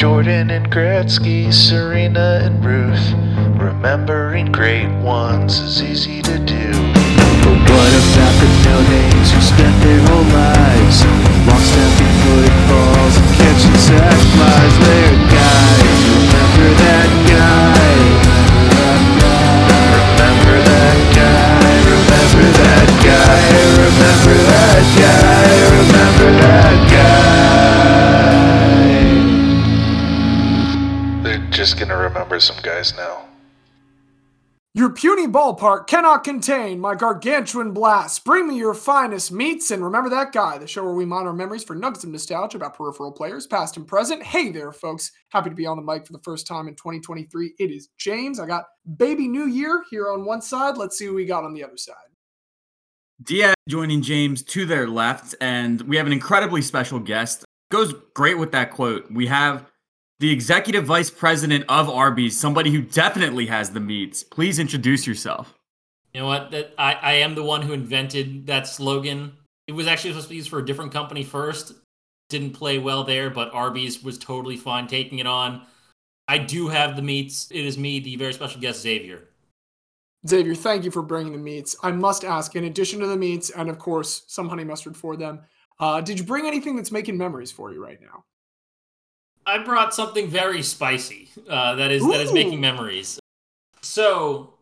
Jordan and Gretzky, Serena and Ruth. Remembering great ones is easy to do. But what about the no-names who spent their whole lives long snapping footballs and catching sac flies? They're guys. Remember that guy. Remember that guy, remember that guy, remember that guy, remember that guy. Just gonna remember some guys now. Your puny ballpark cannot contain my gargantuan blast. Bring me your finest meats and remember that guy, the show where we mine our memories for nuggets of nostalgia about peripheral players, past and present. Hey there, folks. Happy to be on the mic for the first time in 2023. It is James. I got Baby New Year here on one side. Let's see what we got on the other side. Diaz joining James to their left, and we have an incredibly special guest. Goes great with that quote. We have the executive vice president of Arby's, somebody who definitely has the meats. Please introduce yourself. You know what? That I, I am the one who invented that slogan. It was actually supposed to be used for a different company first. Didn't play well there, but Arby's was totally fine taking it on. I do have the meats. It is me, the very special guest, Xavier. Xavier, thank you for bringing the meats. I must ask, in addition to the meats and, of course, some honey mustard for them, uh, did you bring anything that's making memories for you right now? I brought something very spicy. Uh, that is that is making memories. So,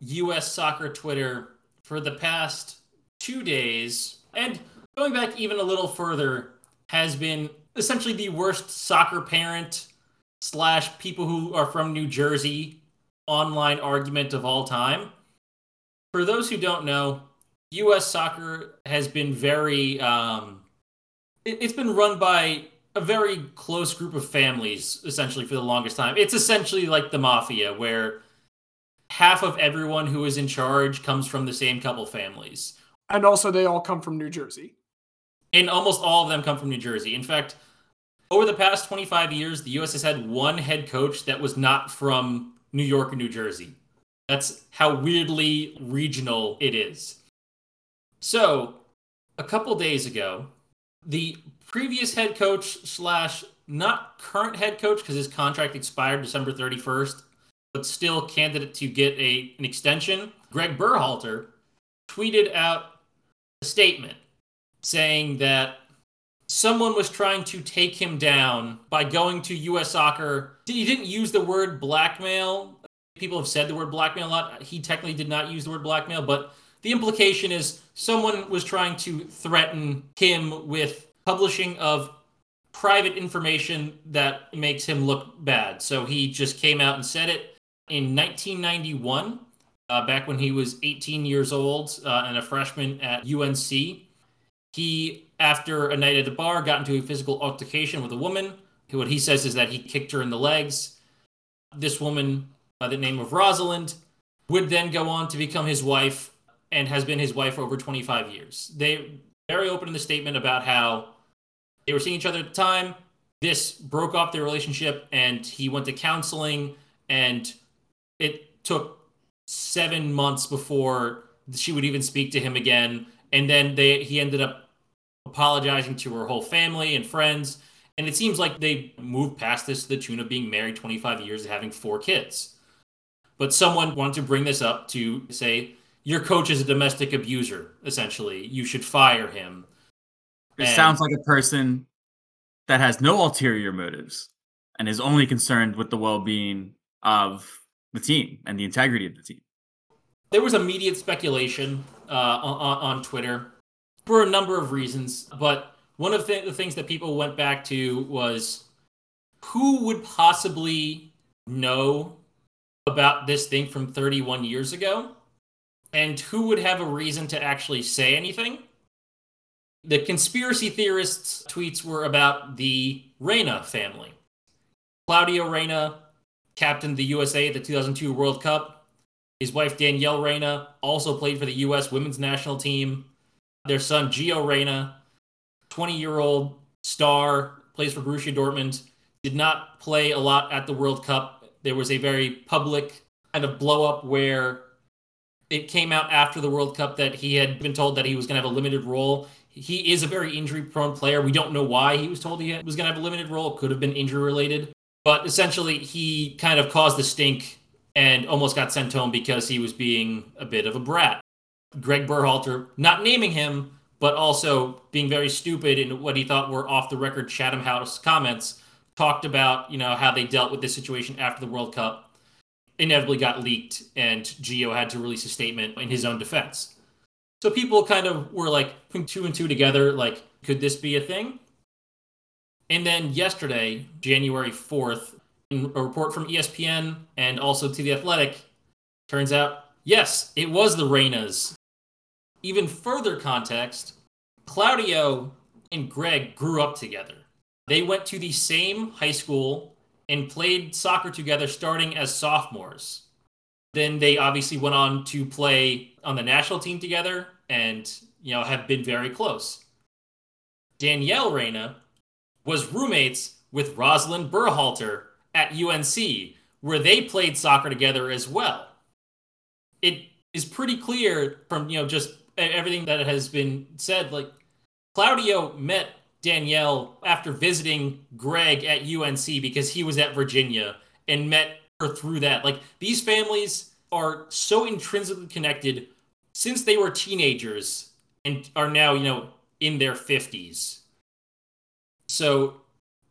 U.S. soccer Twitter for the past two days, and going back even a little further, has been essentially the worst soccer parent slash people who are from New Jersey online argument of all time. For those who don't know, U.S. soccer has been very. Um, it, it's been run by a very close group of families essentially for the longest time. It's essentially like the mafia where half of everyone who is in charge comes from the same couple families. And also, they all come from New Jersey. And almost all of them come from New Jersey. In fact, over the past 25 years, the US has had one head coach that was not from New York or New Jersey. That's how weirdly regional it is. So, a couple days ago, the previous head coach slash not current head coach because his contract expired December 31st, but still candidate to get a an extension. Greg Berhalter tweeted out a statement saying that someone was trying to take him down by going to U.S. Soccer. He didn't use the word blackmail. People have said the word blackmail a lot. He technically did not use the word blackmail, but the implication is someone was trying to threaten him with publishing of private information that makes him look bad. So he just came out and said it in 1991, uh, back when he was 18 years old uh, and a freshman at UNC. He, after a night at the bar, got into a physical altercation with a woman. What he says is that he kicked her in the legs. This woman, by the name of Rosalind, would then go on to become his wife and has been his wife for over 25 years. They very open in the statement about how they were seeing each other at the time. This broke off their relationship, and he went to counseling, and it took seven months before she would even speak to him again. And then they he ended up apologizing to her whole family and friends. And it seems like they moved past this to the tune of being married 25 years and having four kids. But someone wanted to bring this up to say, your coach is a domestic abuser, essentially. You should fire him. It And- sounds like a person that has no ulterior motives and is only concerned with the well-being of the team and the integrity of the team. there was immediate speculation uh, on, on Twitter for a number of reasons, but one of the, the things that people went back to was who would possibly know about this thing from 31 years ago, and who would have a reason to actually say anything. The conspiracy theorists' tweets were about the Reyna family. Claudio Reyna captained the USA at the 2002 World Cup. His wife Danielle Reyna also played for the U.S. women's national team. Their son Gio Reyna, 20-year-old star, plays for Borussia Dortmund, did not play a lot at the World Cup. There was a very public kind of blow up where it came out after the World Cup that he had been told that he was going to have a limited role. He is a very injury prone player. We don't know why he was told he was going to have a limited role. It could have been injury related. But essentially, he kind of caused the stink and almost got sent home because he was being a bit of a brat. Greg Berhalter, not naming him, but also being very stupid in what he thought were off the record Chatham House comments, talked about, you know, how they dealt with this situation after the World Cup. Inevitably got leaked, and Gio had to release a statement in his own defense. So people kind of were like putting two and two together, like, could this be a thing? And then yesterday, January 4th, in a report from ESPN and also to The Athletic, turns out, yes, it was the Reynas. Even further context, Claudio and Greg grew up together. They went to the same high school and played soccer together starting as sophomores. Then they obviously went on to play on the national team together and, you know, have been very close. Danielle Reyna was roommates with Rosalind Berhalter at UNC, where they played soccer together as well. It is pretty clear from you know just everything that has been said. Like Claudio met Danielle after visiting Greg at UNC because he was at Virginia and met her through that. Like these families are so intrinsically connected since they were teenagers and are now you know in their 50s. So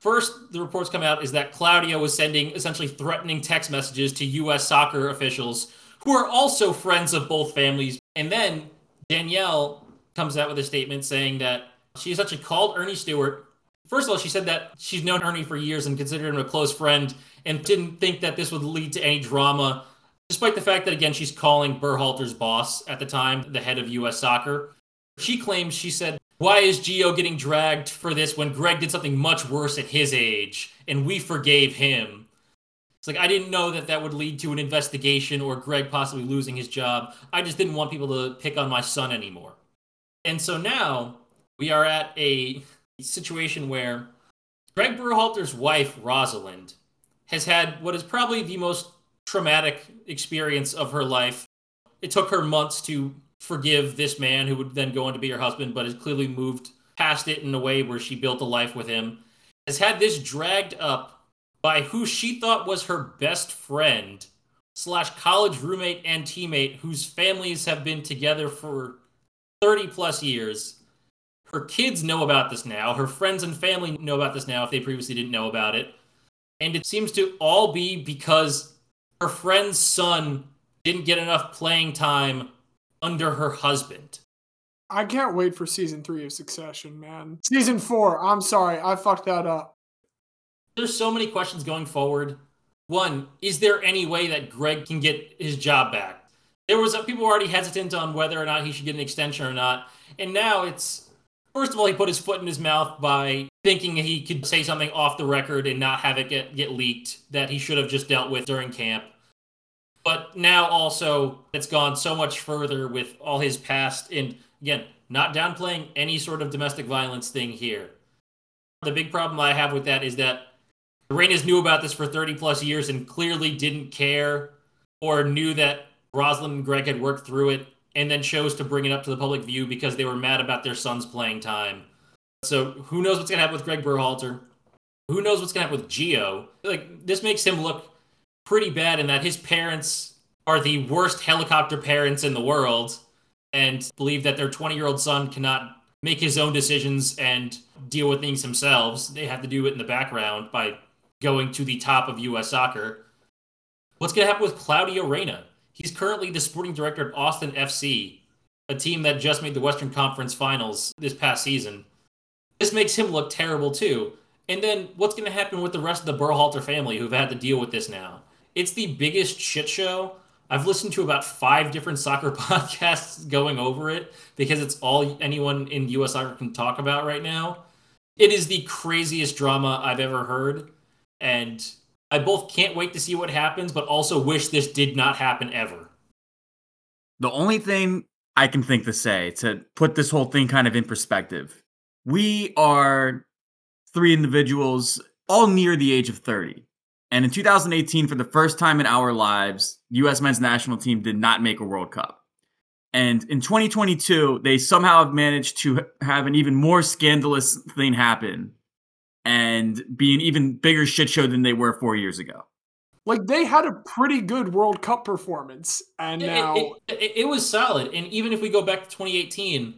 First, the reports come out is that Claudio was sending essentially threatening text messages to U.S. soccer officials who are also friends of both families. And then Danielle comes out with a statement saying that she essentially called Ernie Stewart. First of all, she said that she's known Ernie for years and considered him a close friend and didn't think that this would lead to any drama, despite the fact that, again, she's calling Berhalter's boss at the time, the head of U.S. soccer. She claims she said why is Gio getting dragged for this when Greg did something much worse at his age and we forgave him? It's like I didn't know that that would lead to an investigation or Greg possibly losing his job. I just didn't want people to pick on my son anymore. And so now we are at a situation where Greg Berhalter's wife, Rosalind, has had what is probably the most traumatic experience of her life. It took her months to forgive this man who would then go on to be her husband, but has clearly moved past it in a way where she built a life with him, has had this dragged up by who she thought was her best friend slash college roommate and teammate whose families have been together for 30 plus years. Her kids know about this now. Her friends and family know about this now if they previously didn't know about it. And it seems to all be because her friend's son didn't get enough playing time under her husband. I can't wait for season three of Succession, man. Season four. I'm sorry, I fucked that up. There's so many questions going forward. One, is there any way that Greg can get his job back? There was a, people were already hesitant on whether or not he should get an extension or not, and now it's first of all he put his foot in his mouth by thinking he could say something off the record and not have it get get leaked that he should have just dealt with during camp. But now also it's gone so much further with all his past and again, not downplaying any sort of domestic violence thing here. The big problem I have with that is that Reynas knew about this for 30 plus years and clearly didn't care or knew that Rosalind and Greg had worked through it and then chose to bring it up to the public view because they were mad about their son's playing time. So who knows what's gonna happen with Greg Berhalter? Who knows what's gonna happen with Gio? Like this makes him look pretty bad in that his parents are the worst helicopter parents in the world and believe that their 20 year old son cannot make his own decisions and deal with things themselves. They have to do it in the background by going to the top of U.S. soccer. What's going to happen with Claudio Reyna? He's currently the sporting director of Austin FC, a team that just made the Western Conference Finals this past season. This makes him look terrible too. And then what's going to happen with the rest of the Berhalter family who've had to deal with this now? It's the biggest shit show. I've listened to about five different soccer podcasts going over it because it's all anyone in US soccer can talk about right now. It is the craziest drama I've ever heard. And I both can't wait to see what happens, but also wish this did not happen ever. The only thing I can think to say to put this whole thing kind of in perspective we are three individuals all near the age of 30. And in 2018, for the first time in our lives, US men's national team did not make a World Cup. And in 2022, they somehow have managed to have an even more scandalous thing happen and be an even bigger shit show than they were four years ago. Like they had a pretty good World Cup performance, and It- now it, it, it was solid. And even if we go back to 2018,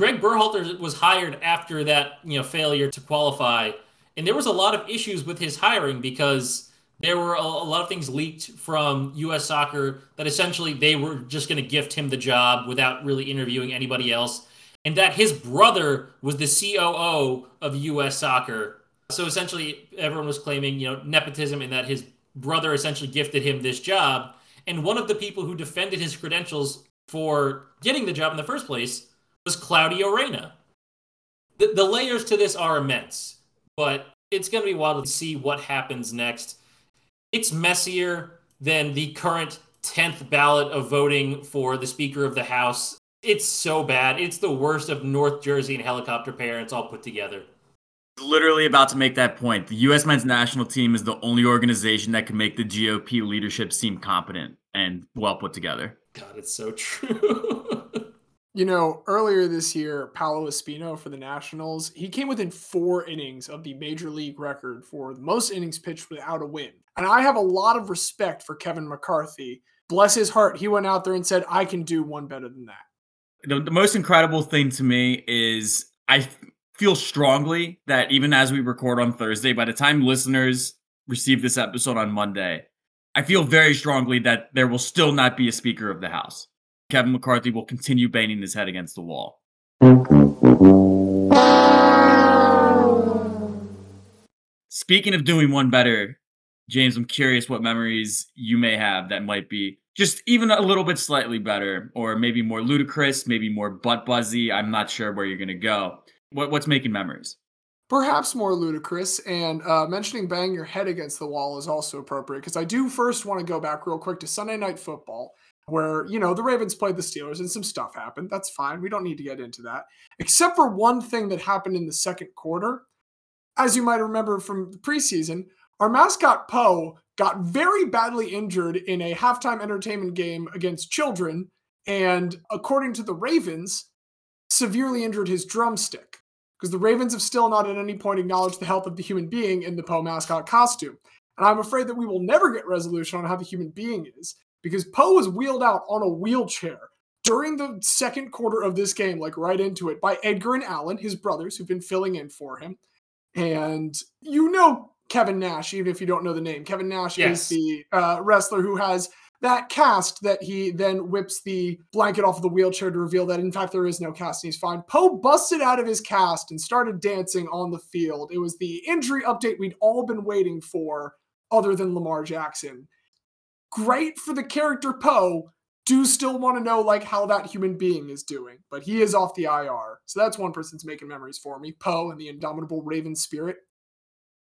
Greg Berhalter was hired after that you know failure to qualify, and there was a lot of issues with his hiring because there were a, a lot of things leaked from U.S. Soccer that essentially they were just going to gift him the job without really interviewing anybody else, and that his brother was the COO of U.S. Soccer. So essentially, everyone was claiming you know nepotism and that his brother essentially gifted him this job. And one of the people who defended his credentials for getting the job in the first place was Claudio Reyna. The, the layers to this are immense, but it's going to be wild to see what happens next. It's messier than the current 10th ballot of voting for the Speaker of the House. It's so bad. It's the worst of North Jersey and helicopter parents all put together. Literally about to make that point. The U.S. men's national team is the only organization that can make the GOP leadership seem competent and well put together. God, it's so true. You know, earlier this year, Paolo Espino for the Nationals, he came within four innings of the major league record for the most innings pitched without a win. And I have a lot of respect for Kevin McCarthy. Bless his heart, he went out there and said, I can do one better than that. The, the most incredible thing to me is I feel strongly that even as we record on Thursday, by the time listeners receive this episode on Monday, I feel very strongly that there will still not be a Speaker of the House. Kevin McCarthy will continue banging his head against the wall. Speaking of doing one better, James, I'm curious what memories you may have that might be just even a little bit slightly better, or maybe more ludicrous, maybe more butt buzzy. I'm not sure where you're gonna go. What, what's making memories? Perhaps more ludicrous, and uh, mentioning bang your head against the wall is also appropriate because I do first want to go back real quick to Sunday Night Football, where, you know, the Ravens played the Steelers and some stuff happened. That's fine. We don't need to get into that. Except for one thing that happened in the second quarter. As you might remember from the preseason, our mascot Poe got very badly injured in a halftime entertainment game against children, and according to the Ravens, severely injured his drumstick because the Ravens have still not at any point acknowledged the health of the human being in the Poe mascot costume. And I'm afraid that we will never get resolution on how the human being is because Poe was wheeled out on a wheelchair during the second quarter of this game, like right into it, by Edgar and Allen, his brothers, who've been filling in for him. And you know Kevin Nash, even if you don't know the name. Kevin Nash Yes. is the uh, wrestler who has that cast that he then whips the blanket off of the wheelchair to reveal that in fact there is no cast and he's fine. Poe busted out of his cast and started dancing on the field. It was the injury update we'd all been waiting for, other than Lamar Jackson. Great for the character Poe. Do still want to know like how that human being is doing, but he is off the IR. So that's one person's making memories for me. Poe and the indomitable Raven spirit.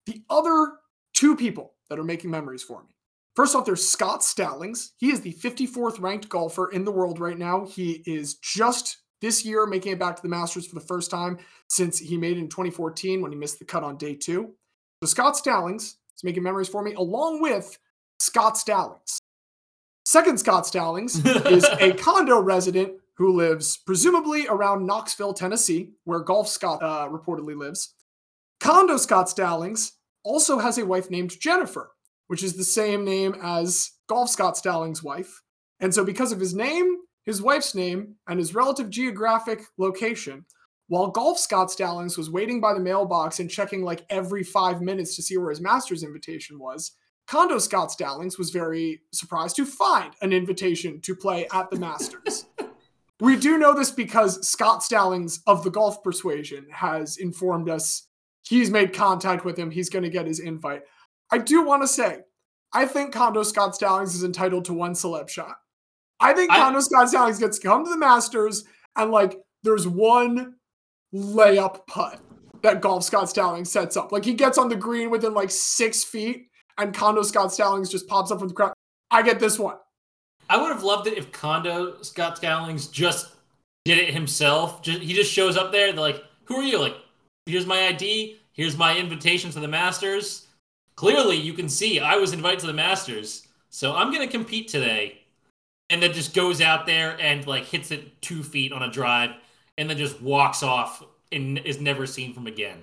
The other two people that are making memories for me. First off, there's Scott Stallings. He is the 54th ranked golfer in the world right now. He is just this year making it back to the Masters for the first time since he made it in 2014 when he missed the cut on day two. So Scott Stallings is making memories for me, along with Scott Stallings. Second Scott Stallings is a condo resident who lives presumably around Knoxville, Tennessee, where Golf Scott uh, reportedly lives. Condo Scott Stallings also has a wife named Jennifer, which is the same name as Golf Scott Stallings' wife. And so, because of his name, his wife's name, and his relative geographic location, while Golf Scott Stallings was waiting by the mailbox and checking like every five minutes to see where his master's invitation was, Condo Scott Stallings was very surprised to find an invitation to play at the Masters. we do know this because Scott Stallings of the golf persuasion has informed us he's made contact with him. He's going to get his invite. I do want to say, I think Condo Scott Stallings is entitled to one celeb shot. I think I- Scott Stallings gets to come to the Masters and like there's one layup putt that Golf Scott Stallings sets up. Like he gets on the green within like six feet, and Condo Scott Stallings just pops up from the crowd. I get this one. I would have loved it if Condo Scott Stallings just did it himself. Just, he just shows up there. They're like, "Who are you?" Like, here's my ID. Here's my invitation to the Masters. Clearly, you can see I was invited to the Masters, so I'm gonna compete today. And then just goes out there and like hits it two feet on a drive, and then just walks off and is never seen from again.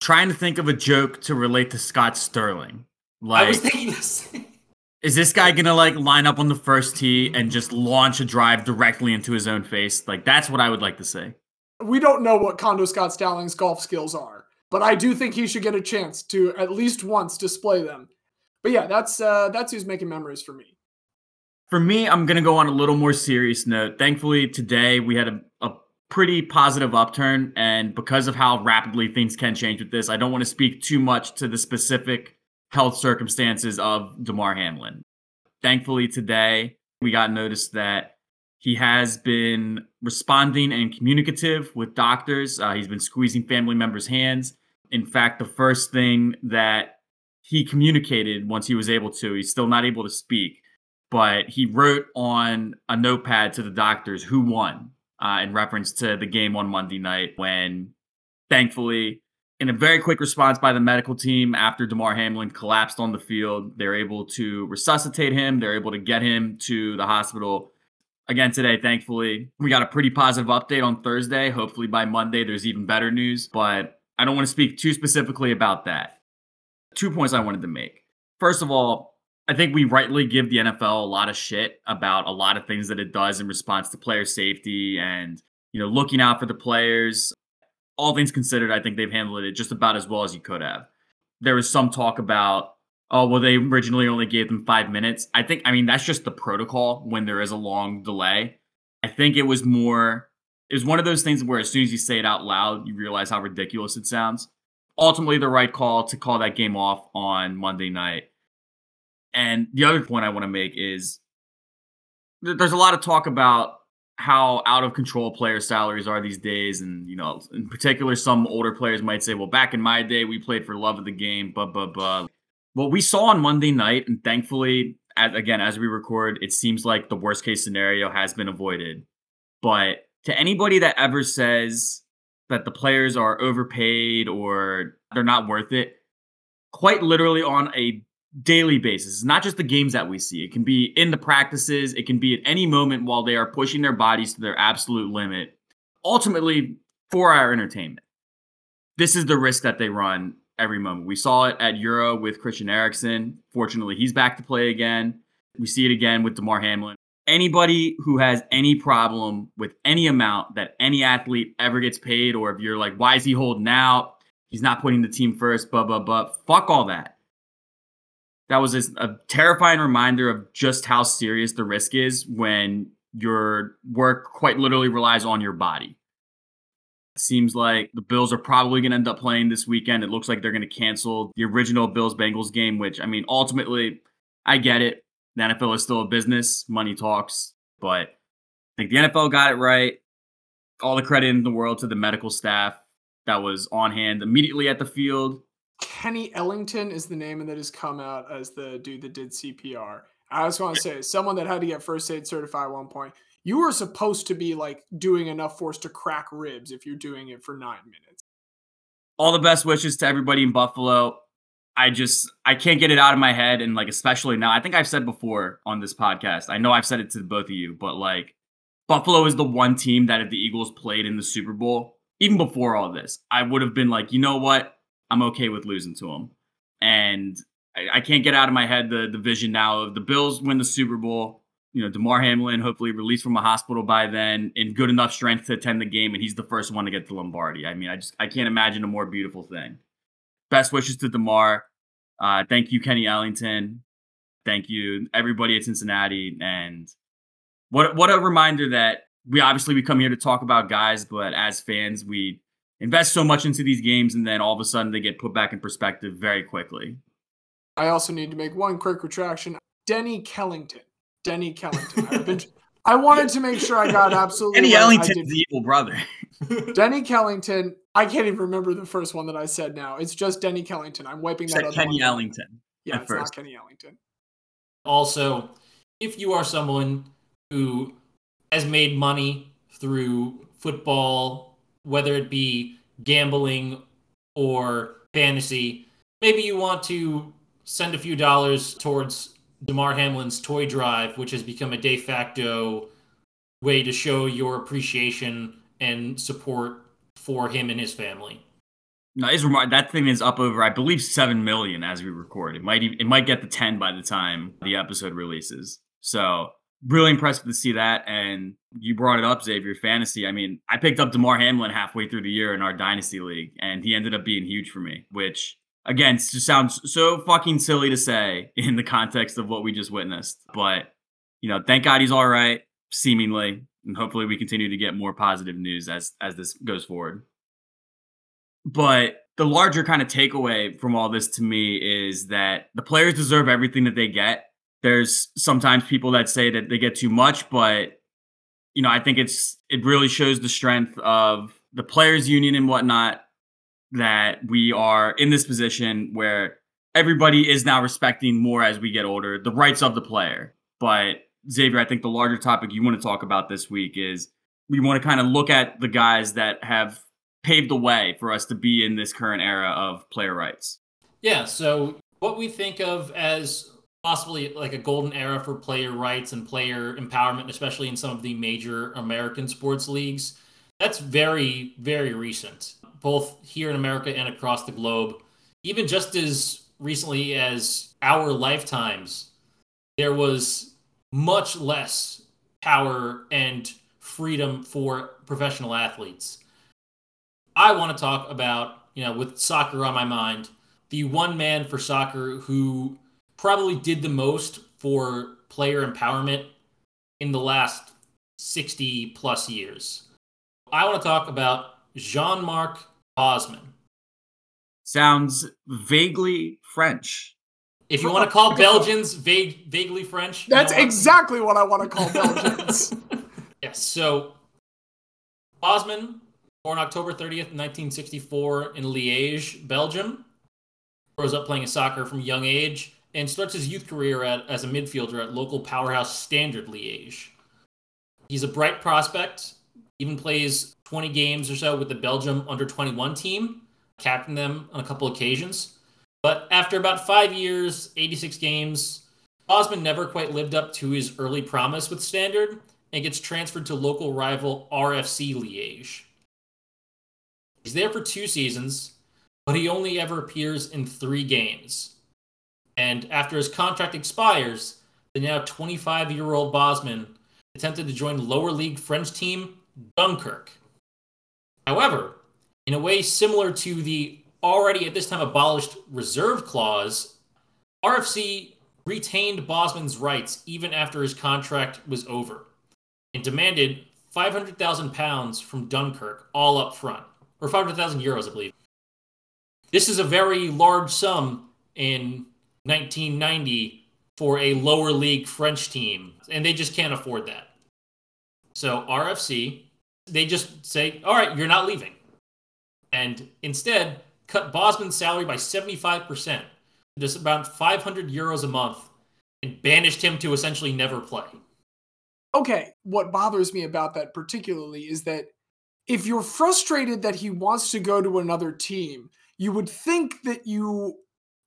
trying to think of a joke to relate to Scott Sterling. Like, I was thinking this. is this guy gonna like line up on the first tee and just launch a drive directly into his own face? Like, that's what I would like to say. We don't know what Condo Scott Stallings' golf skills are, but I do think he should get a chance to at least once display them. But yeah, that's uh, that's who's making memories for me. For me, I'm gonna go on a little more serious note. Thankfully, today we had a, a pretty positive upturn, and because of how rapidly things can change with this, I don't want to speak too much to the specific health circumstances of Damar Hamlin. Thankfully, today we got notice that he has been responding and communicative with doctors. Uh, he's been squeezing family members' hands. In fact, the first thing that he communicated once he was able to, he's still not able to speak, but he wrote on a notepad to the doctors who won uh, in reference to the game on Monday night when thankfully in a very quick response by the medical team after Damar Hamlin collapsed on the field, they're able to resuscitate him. They're able to get him to the hospital. Again, today, thankfully, we got a pretty positive update on Thursday. Hopefully, by Monday, there's even better news, but I don't want to speak too specifically about that. Two points I wanted to make. First of all, I think we rightly give the NFL a lot of shit about a lot of things that it does in response to player safety and, you know, looking out for the players all things considered, I think they've handled it just about as well as you could have. There was some talk about, oh, well, they originally only gave them five minutes. I think, I mean, that's just the protocol when there is a long delay. I think it was more, it was one of those things where as soon as you say it out loud, you realize how ridiculous it sounds. Ultimately, the right call to call that game off on Monday night. And the other point I want to make is there's a lot of talk about how out of control player salaries are these days. And, you know, in particular, some older players might say, well, back in my day, we played for love of the game, blah, blah, blah. What we saw on Monday night, and thankfully, as, again, as we record, it seems like the worst case scenario has been avoided. But to anybody that ever says that the players are overpaid or they're not worth it, quite literally on a daily basis. It's not just the games that we see. It can be in the practices, it can be at any moment while they are pushing their bodies to their absolute limit, ultimately for our entertainment. This is the risk that they run every moment. We saw it at Euro with Christian Eriksen. Fortunately, he's back to play again. We see it again with Damar Hamlin. Anybody who has any problem with any amount that any athlete ever gets paid, or if you're like, why is he holding out? He's not putting the team first, blah, blah, blah. Fuck all that that was a, terrifying reminder of just how serious the risk is when your work quite literally relies on your body. It seems like the Bills are probably going to end up playing this weekend. It looks like they're going to cancel the original Bills Bengals game, which I mean, ultimately, I get it. The NFL is still a business, money talks, but I think the NFL got it right. All the credit in the world to the medical staff that was on hand immediately at the field Kenny Ellington is the name that has come out as the dude that did CPR. I just want to say, someone that had to get first aid certified at one point, you were supposed to be like doing enough force to crack ribs if you're doing it for nine minutes. All the best wishes to everybody in Buffalo. I just I can't get it out of my head, and like especially now, I think I've said before on this podcast. I know I've said it to both of you, but like Buffalo is the one team that if the Eagles played in the Super Bowl, even before all this, I would have been like, you know what? I'm okay with losing to them. And I, I, can't get out of my head the the vision now of the Bills win the Super Bowl. You know, Damar Hamlin hopefully released from a hospital by then in good enough strength to attend the game, and he's the first one to get to Lombardi. I mean, I just I can't imagine a more beautiful thing. Best wishes to Damar. Uh, thank you, Kenny Ellington. Thank you, everybody at Cincinnati. And what what a reminder that we obviously we come here to talk about guys, but as fans, we invest so much into these games and then all of a sudden they get put back in perspective very quickly. I also need to make one quick retraction. Denny Kellington. Denny Kellington. I've been, I wanted to make sure I got absolutely. Denny right. Ellington's the evil brother. Denny Kellington. I can't even remember the first one that I said now. It's just Denny Kellington. I'm wiping that out. Kenny Ellington. Yeah, it's first. not Kenny Ellington. Also, if you are someone who has made money through football whether it be gambling or fantasy, maybe you want to send a few dollars towards Damar Hamlin's toy drive, which has become a de facto way to show your appreciation and support for him and his family. No, it's remar- that thing is up over, I believe, seven million as we record. It might even, it might get to ten by the time the episode releases. So really impressed to see that. And you brought it up, Xavier Fantasy. I mean, I picked up Damar Hamlin halfway through the year in our dynasty league, and he ended up being huge for me. Which again, just sounds so fucking silly to say in the context of what we just witnessed. But you know, thank God he's all right, seemingly, and hopefully we continue to get more positive news as as this goes forward. But the larger kind of takeaway from all this to me is that the players deserve everything that they get. There's sometimes people that say that they get too much, but you know, I think it's it really shows the strength of the players union and whatnot that we are in this position where everybody is now respecting more as we get older the rights of the player. But Xavier, I think the larger topic you want to talk about this week is we want to kind of look at the guys that have paved the way for us to be in this current era of player rights. Yeah, so what we think of as possibly like a golden era for player rights and player empowerment, especially in some of the major American sports leagues, that's very, very recent, both here in America and across the globe. Even just as recently as our lifetimes, there was much less power and freedom for professional athletes. I want to talk about, you know, with soccer on my mind, the one man for soccer who probably did the most for player empowerment in the last 60 plus years. I want to talk about Jean Marc Bosman. Sounds vaguely French. If you want to call Belgians vague, vaguely French, you That's know what? exactly what I want to call Belgians. Yes. So Bosman, born October 30th, 1964, in Liège, Belgium, grows up playing soccer from young age and starts his youth career at, as a midfielder at local powerhouse Standard Liège. He's a bright prospect, even plays 20 games or so with the Belgium under 21 team, captained them on a couple occasions. But after about five years, 86 games, Bosman never quite lived up to his early promise with Standard and gets transferred to local rival RFC Liège. He's there for two seasons, but he only ever appears in three games. And after his contract expires, the now 25 year old Bosman attempted to join lower league French team Dunkirk. However, in a way similar to the already at this time abolished reserve clause, RFC retained Bosman's rights even after his contract was over and demanded 500,000 pounds from Dunkirk all up front, or 500,000 euros, I believe. This is a very large sum in 1990 for a lower league French team, and they just can't afford that. So RFC, they just say, all right, you're not leaving. And instead, cut Bosman's salary by 75%, just about 500 euros a month, and banished him to essentially never play. okay, what bothers me about that particularly is that if you're frustrated that he wants to go to another team, you would think that you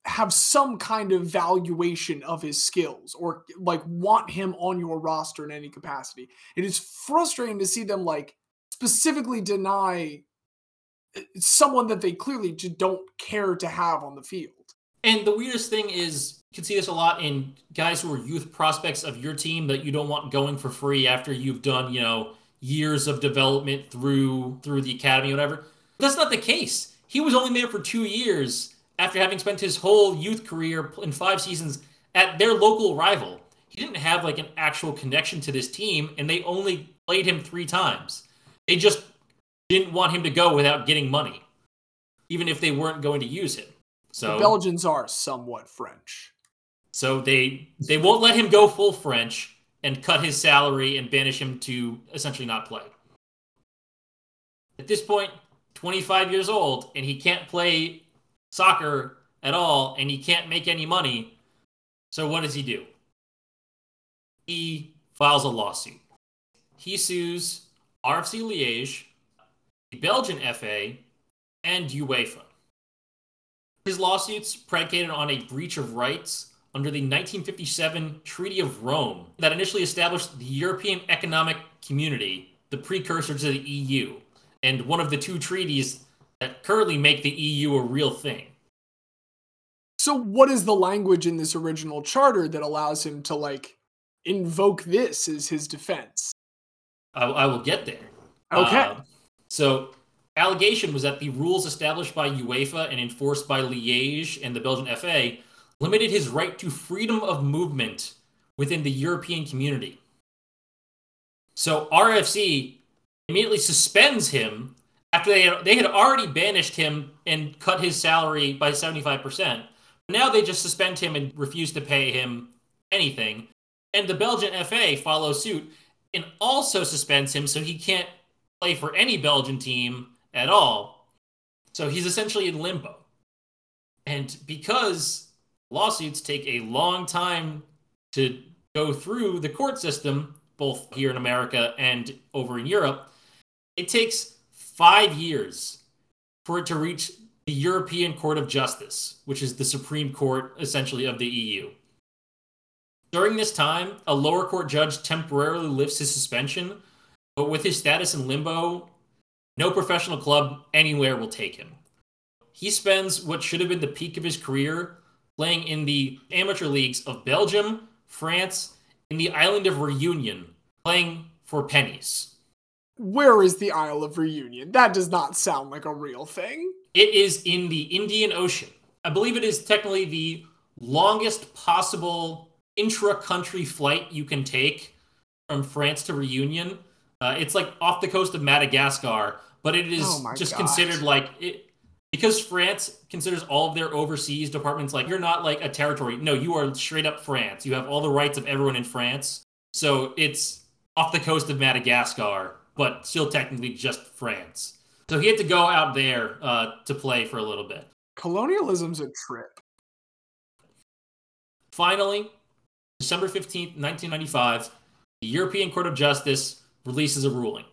have some kind of valuation of his skills or like want him on your roster in any capacity. It is frustrating to see them like specifically deny uh, someone that they clearly just don't care to have on the field. And the weirdest thing is, you can see this a lot in guys who are youth prospects of your team that you don't want going for free after you've done, you know, years of development through through the academy, whatever. That's not the case. He was only there for two years after having spent his whole youth career in five seasons at their local rival. He didn't have like an actual connection to this team, and they only played him three times. They just didn't want him to go without getting money, even if they weren't going to use him. So the Belgians are somewhat French. so they they won't let him go full French and cut his salary and banish him to essentially not play. At this point, 25 years old, and he can't play soccer at all, and he can't make any money. So what does he do? He files a lawsuit. He sues RFC Liège, the Belgian FA, and UEFA. His lawsuits predicated on a breach of rights under the 1957 Treaty of Rome that initially established the European Economic Community, the precursor to the EU, and one of the two treaties that currently make the EU a real thing. So, what is the language in this original charter that allows him to like invoke this as his defense? I, I will get there. Okay. Uh, so, allegation was that the rules established by UEFA and enforced by Liège and the Belgian FA limited his right to freedom of movement within the European community. So, RFC immediately suspends him after they had, they had already banished him and cut his salary by 75%. Now they just suspend him and refuse to pay him anything. And the Belgian FA follows suit and also suspends him so he can't play for any Belgian team at all. So he's essentially in limbo. And because lawsuits take a long time to go through the court system, both here in America and over in Europe, it takes five years for it to reach the European Court of Justice, which is the Supreme Court essentially of the EU. During this time, a lower court judge temporarily lifts his suspension, but with his status in limbo, no professional club anywhere will take him. He spends what should have been the peak of his career playing in the amateur leagues of Belgium, France, and the island of Reunion, playing for pennies. Where is the Isle of Reunion? That does not sound like a real thing. It is in the Indian Ocean. I believe it is technically the longest possible intra country flight you can take from France to Reunion. Uh, it's like off the coast of Madagascar, but it is Oh just gosh. considered like it because France considers all of their overseas departments like you're not like a territory. No, you are straight up France. You have all the rights of everyone in France. So it's off the coast of Madagascar, but still technically just France. So he had to go out there uh, to play for a little bit. Colonialism's a trip. Finally, December 15th, 1995, the European Court of Justice releases a ruling.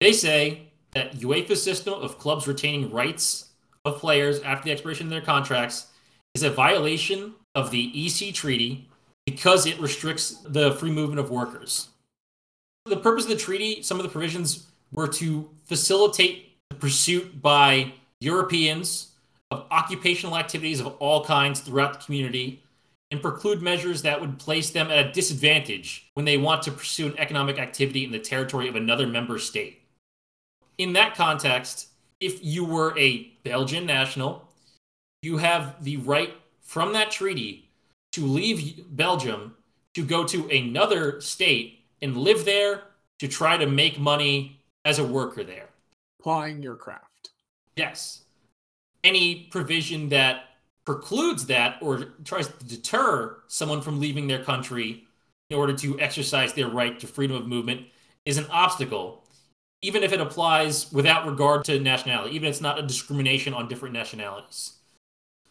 They say that UEFA's system of clubs retaining rights of players after the expiration of their contracts is a violation of the EC treaty because it restricts the free movement of workers. The purpose of the treaty, some of the provisions were to facilitate the pursuit by Europeans of occupational activities of all kinds throughout the community and preclude measures that would place them at a disadvantage when they want to pursue an economic activity in the territory of another member state. In that context, if you were a Belgian national, you have the right from that treaty to leave Belgium to go to another state and live there to try to make money as a worker there. Plying your craft. Yes. Any provision that precludes that or tries to deter someone from leaving their country in order to exercise their right to freedom of movement is an obstacle, even if it applies without regard to nationality, even if it's not a discrimination on different nationalities.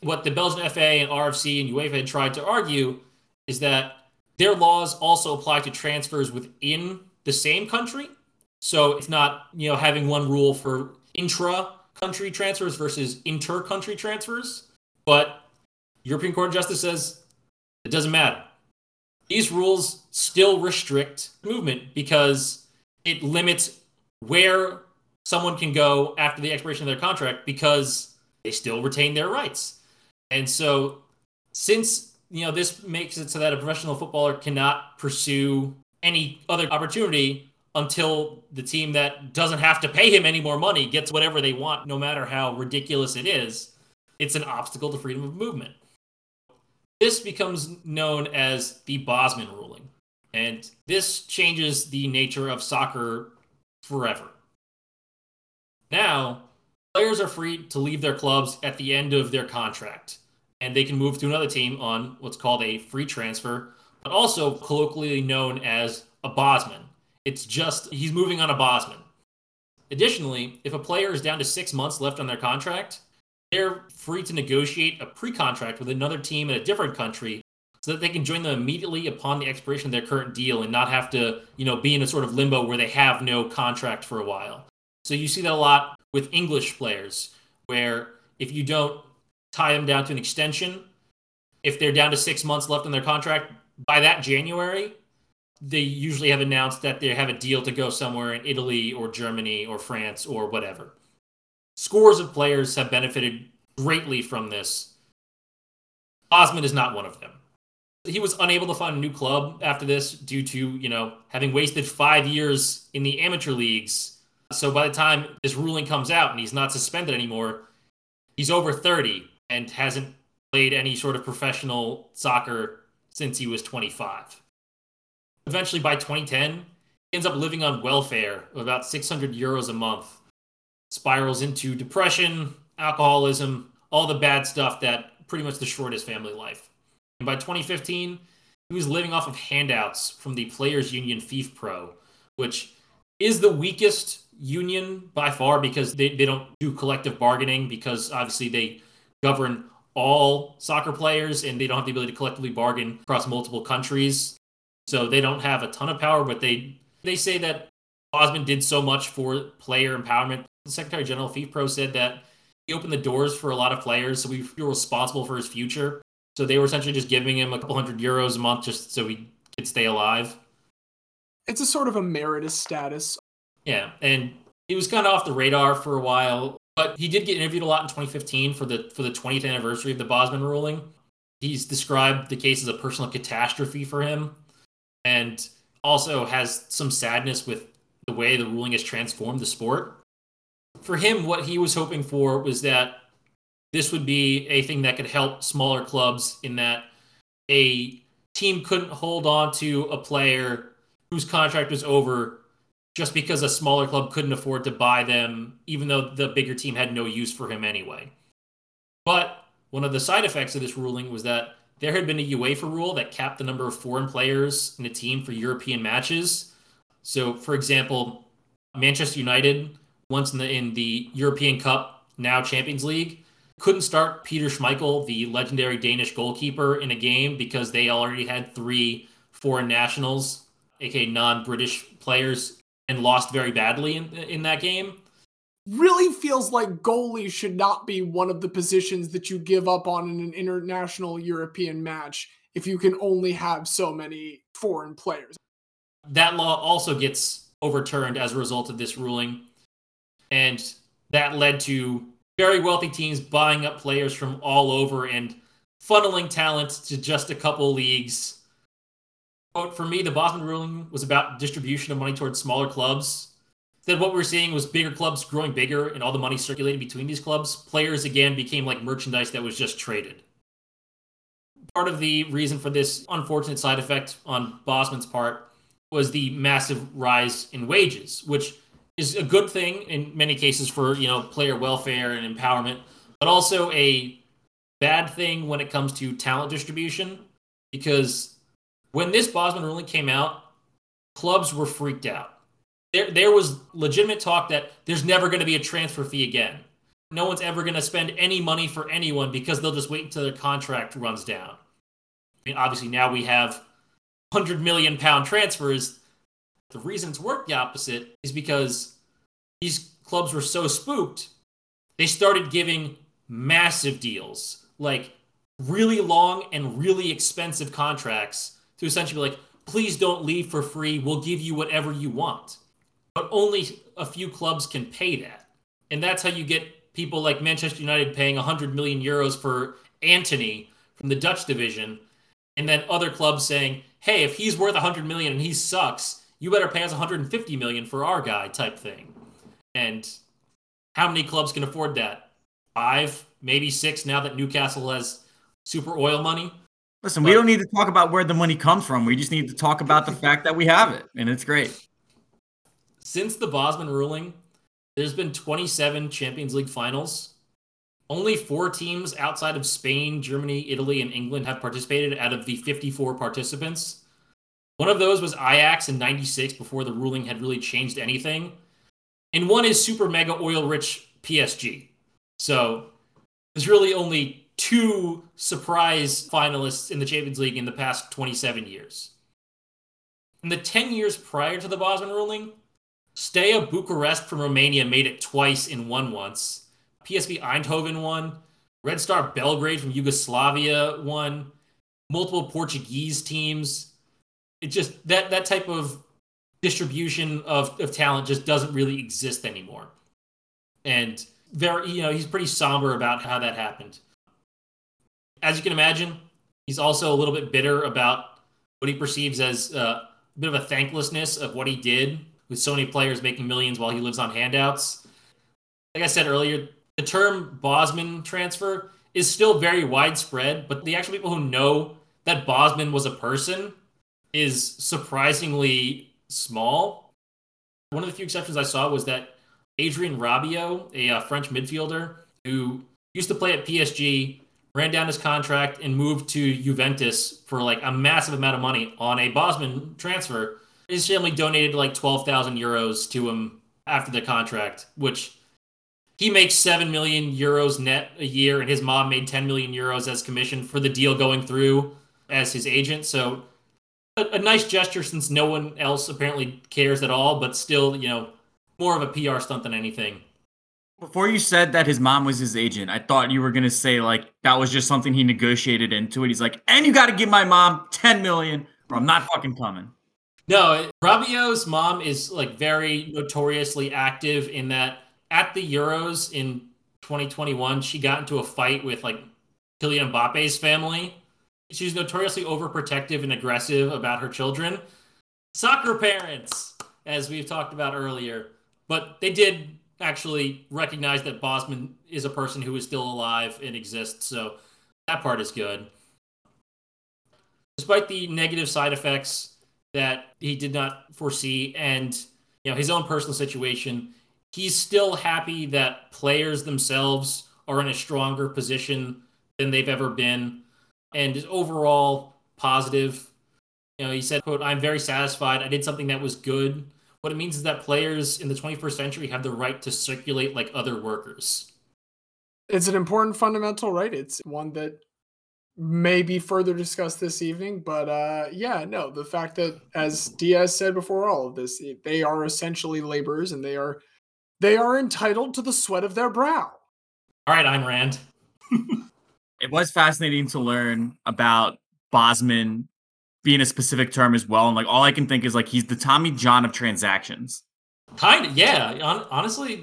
What the Belgian FA and RFC and UEFA had tried to argue is that their laws also apply to transfers within the same country. So it's not, you know, having one rule for intra country transfers versus inter country transfers. But European Court of Justice says it doesn't matter. These rules still restrict movement because it limits where someone can go after the expiration of their contract because they still retain their rights. And so since you know this makes it so that a professional footballer cannot pursue any other opportunity until the team that doesn't have to pay him any more money gets whatever they want no matter how ridiculous it is it's an obstacle to freedom of movement. This becomes known as the Bosman ruling, and this changes the nature of soccer forever. Now, players are free to leave their clubs at the end of their contract, and they can move to another team on what's called a free transfer, but also colloquially known as a Bosman. It's just he's moving on a Bosman. Additionally, if a player is down to six months left on their contract, they're free to negotiate a pre-contract with another team in a different country so that they can join them immediately upon the expiration of their current deal and not have to, you know, be in a sort of limbo where they have no contract for a while. So you see that a lot with English players where if you don't tie them down to an extension, if they're down to 6 months left on their contract by that January, they usually have announced that they have a deal to go somewhere in Italy or Germany or France or whatever. scores of players have benefited greatly from this. Bosman is not one of them. He was unable to find a new club after this due to, you know, having wasted five years in the amateur leagues. So by the time this ruling comes out and he's not suspended anymore, he's over 30 and hasn't played any sort of professional soccer since he was 25. Eventually, by 2010, he ends up living on welfare of about 600 euros a month, spirals into depression, alcoholism, all the bad stuff that pretty much destroyed his family life. And by 2015, he was living off of handouts from the Players Union FIFPro, which is the weakest union by far because they, they don't do collective bargaining because obviously they govern all soccer players and they don't have the ability to collectively bargain across multiple countries. So they don't have a ton of power, but they they say that Bosman did so much for player empowerment. The Secretary General of FIFPro said that he opened the doors for a lot of players, so we feel responsible for his future. So they were essentially just giving him a couple hundred euros a month just so he could stay alive. It's a sort of emeritus status. Yeah, and he was kind of off the radar for a while, but he did get interviewed a lot in 2015 for the for the 20th anniversary of the Bosman ruling. He's described the case as a personal catastrophe for him, and also has some sadness with the way the ruling has transformed the sport. For him, what he was hoping for was that this would be a thing that could help smaller clubs in that a team couldn't hold on to a player whose contract was over just because a smaller club couldn't afford to buy them, even though the bigger team had no use for him anyway. But one of the side effects of this ruling was that there had been a UEFA rule that capped the number of foreign players in a team for European matches. So, for example, Manchester United, once in the in the European Cup, now Champions League, couldn't start Peter Schmeichel, the legendary Danish goalkeeper, in a game because they already had three foreign nationals, aka non-British players, and lost very badly in in that game. Really feels like goalie should not be one of the positions that you give up on in an international European match if you can only have so many foreign players. That law also gets overturned as a result of this ruling. And that led to very wealthy teams buying up players from all over and funneling talent to just a couple leagues. But for me, the Bosman ruling was about distribution of money towards smaller clubs. Then what we we're seeing was bigger clubs growing bigger and all the money circulating between these clubs. Players again became like merchandise that was just traded. Part of the reason for this unfortunate side effect on Bosman's part was the massive rise in wages, which is a good thing in many cases for you know player welfare and empowerment, but also a bad thing when it comes to talent distribution because when this Bosman ruling came out, clubs were freaked out. There, there was legitimate talk that there's never going to be a transfer fee again. No one's ever going to spend any money for anyone because they'll just wait until their contract runs down. I mean, obviously now we have 100 million pound transfers. The reason it's worked the opposite is because these clubs were so spooked, they started giving massive deals, like really long and really expensive contracts to essentially be like, please don't leave for free. We'll give you whatever you want. But only a few clubs can pay that. And that's how you get people like Manchester United paying 100 million euros for Antony from the Dutch division, and then other clubs saying, hey, if he's worth 100 million and he sucks, you better pay us 150 million for our guy type thing. And how many clubs can afford that? Five, maybe six now that Newcastle has super oil money. Listen, we don't need to talk about where the money comes from. We just need to talk about the fact that we have it, and it's great. Since the Bosman ruling, there's been 27 Champions League finals. Only four teams outside of Spain, Germany, Italy, and England have participated out of the 54 participants. One of those was Ajax in 96 before the ruling had really changed anything. And one is super mega oil rich PSG. So there's really only two surprise finalists in the Champions League in the past 27 years. In the 10 years prior to the Bosman ruling, Steaua Bucharest from Romania made it twice and won once. PSV Eindhoven won. Red Star Belgrade from Yugoslavia won. Multiple Portuguese teams. It just that that type of distribution of, of talent just doesn't really exist anymore. And very, you know, he's pretty somber about how that happened. As you can imagine, he's also a little bit bitter about what he perceives as uh, a bit of a thanklessness of what he did with so many players making millions while he lives on handouts. Like I said earlier, the term Bosman transfer is still very widespread, but the actual people who know that Bosman was a person is surprisingly small. One of the few exceptions I saw was that Adrien Rabiot, a uh, French midfielder who used to play at PSG, ran down his contract and moved to Juventus for like a massive amount of money on a Bosman transfer. His family donated like 12,000 euros to him after the contract, which he makes 7 million euros net a year, and his mom made 10 million euros as commission for the deal going through as his agent. So a, a nice gesture since no one else apparently cares at all, but still, you know, more of a PR stunt than anything. Before you said that his mom was his agent, I thought you were gonna say like that was just something he negotiated into it. He's like, and you got to give my mom ten million, or I'm not fucking coming. No, Rabiot's mom is like very notoriously active in that at the Euros in 2021, she got into a fight with like Kylian Mbappe's family. She's notoriously overprotective and aggressive about her children. Soccer parents, as we've talked about earlier, but they did actually recognize that Bosman is a person who is still alive and exists. So that part is good. Despite the negative side effects that he did not foresee and you know his own personal situation, he's still happy that players themselves are in a stronger position than they've ever been and is overall positive. You know, he said, quote, I'm very satisfied. I did something that was good what it means is that players in the 21st century have the right to circulate like other workers. It's an important fundamental right. It's one that may be further discussed this evening, but uh, yeah, no, the fact that, as Diaz said before all of this, they are essentially laborers and they are they are entitled to the sweat of their brow. All right, Ayn Rand. it was fascinating to learn about Bosman being a specific term as well. And like all I can think is like he's the Tommy John of transactions. Kind of, yeah. honestly, I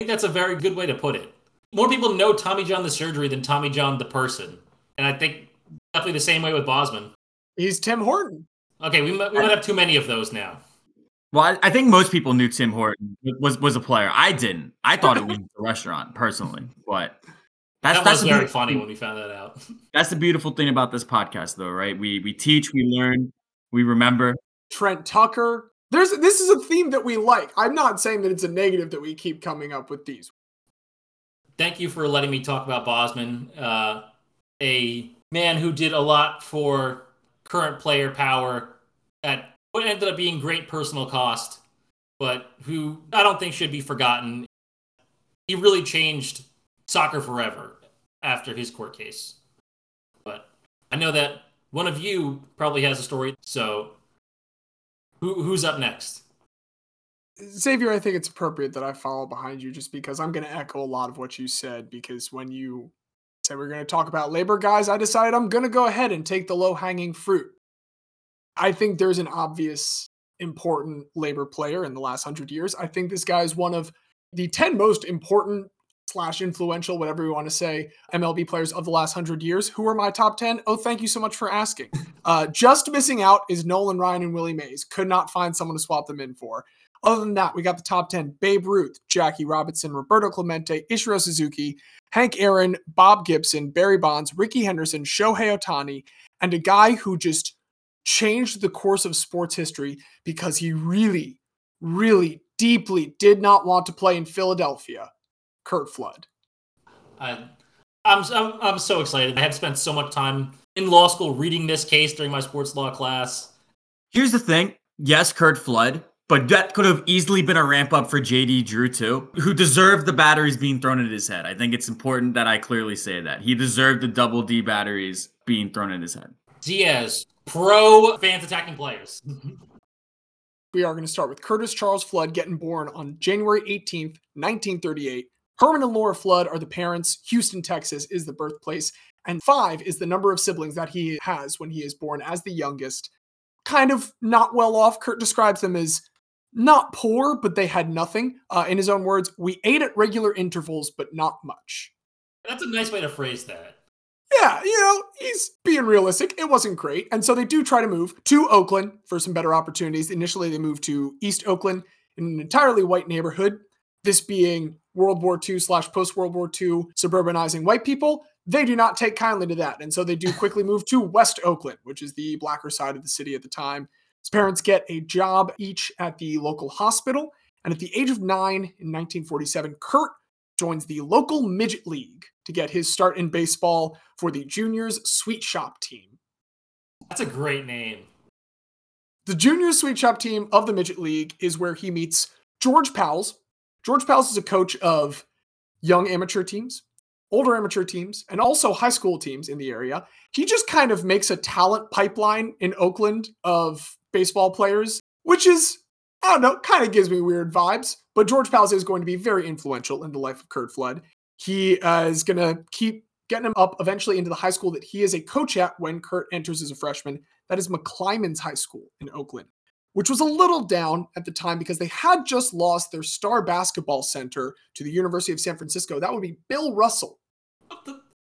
think that's a very good way to put it. More people know Tommy John the surgery than Tommy John the person, and I think definitely the same way with Bosman. He's Tim Horton. Okay, we might, we might have too many of those now. Well, I, I, think most people knew Tim Horton was was a player. I didn't. I thought it was a restaurant personally, but that's, that that's was very funny when we found that out. That's the beautiful thing about this podcast, though, right? We we teach, we learn, we remember. Trent Tucker. There's this is a theme that we like. I'm not saying that it's a negative that we keep coming up with these. Thank you for letting me talk about Bosman, uh, a man who did a lot for current player power at what ended up being great personal cost, but who I don't think should be forgotten. He really changed soccer forever after his court case. But I know that one of you probably has a story. So who who's up next? Xavier, I think it's appropriate that I follow behind you just because I'm going to echo a lot of what you said. Because when you said we are going to talk about labor guys, I decided I'm going to go ahead and take the low hanging fruit. I think there's an obvious important labor player in the last hundred years. I think this guy is one of the 10 most important slash influential, whatever you want to say, MLB players of the last hundred years. Who are my top 10? Oh, thank you so much for asking. Uh, just missing out is Nolan Ryan and Willie Mays. Could not find someone to swap them in for. Other than that, we got the top 10 Babe Ruth, Jackie Robinson, Roberto Clemente, Ichiro Suzuki, Hank Aaron, Bob Gibson, Barry Bonds, Rickey Henderson, Shohei Ohtani, and a guy who just changed the course of sports history because he really, really deeply did not want to play in Philadelphia. Curt Flood. I, I'm, I'm I'm so excited. I have spent so much time in law school reading this case during my sports law class. Here's the thing. Yes, Curt Flood, but that could have easily been a ramp up for JD Drew too, who deserved the batteries being thrown at his head. I think it's important that I clearly say that. He deserved the double D batteries being thrown at his head. Diaz, pro fans attacking players. we are going to start with Curtis Charles Flood getting born on January 18th, 1938 Herman and Laura Flood are the parents. Houston, Texas is the birthplace. And five is the number of siblings that he has when he is born as the youngest. Kind of not well off. Curt describes them as not poor, but they had nothing. Uh, in his own words, we ate at regular intervals, but not much. That's a nice way to phrase that. Yeah, you know, he's being realistic. It wasn't great. And so they do try to move to Oakland for some better opportunities. Initially, they moved to East Oakland in an entirely white neighborhood, this being World War II slash post World War II suburbanizing white people. They do not take kindly to that. And so they do quickly move to West Oakland, which is the blacker side of the city at the time. His parents get a job each at the local hospital. And at the age of nine in 1947, Curt joins the local midget league to get his start in baseball for the juniors sweet shop team. That's a great name. The juniors sweet shop team of the midget league is where he meets George Pals. George Pals is a coach of young amateur teams, older amateur teams, and also high school teams in the area. He just kind of makes a talent pipeline in Oakland of baseball players, which is, I don't know, kind of gives me weird vibes. But George Pals is going to be very influential in the life of Curt Flood. He uh, is going to keep getting him up eventually into the high school that he is a coach at when Curt enters as a freshman. That is McClymonds High School in Oakland, which was a little down at the time because they had just lost their star basketball center to the University of San Francisco. That would be Bill Russell.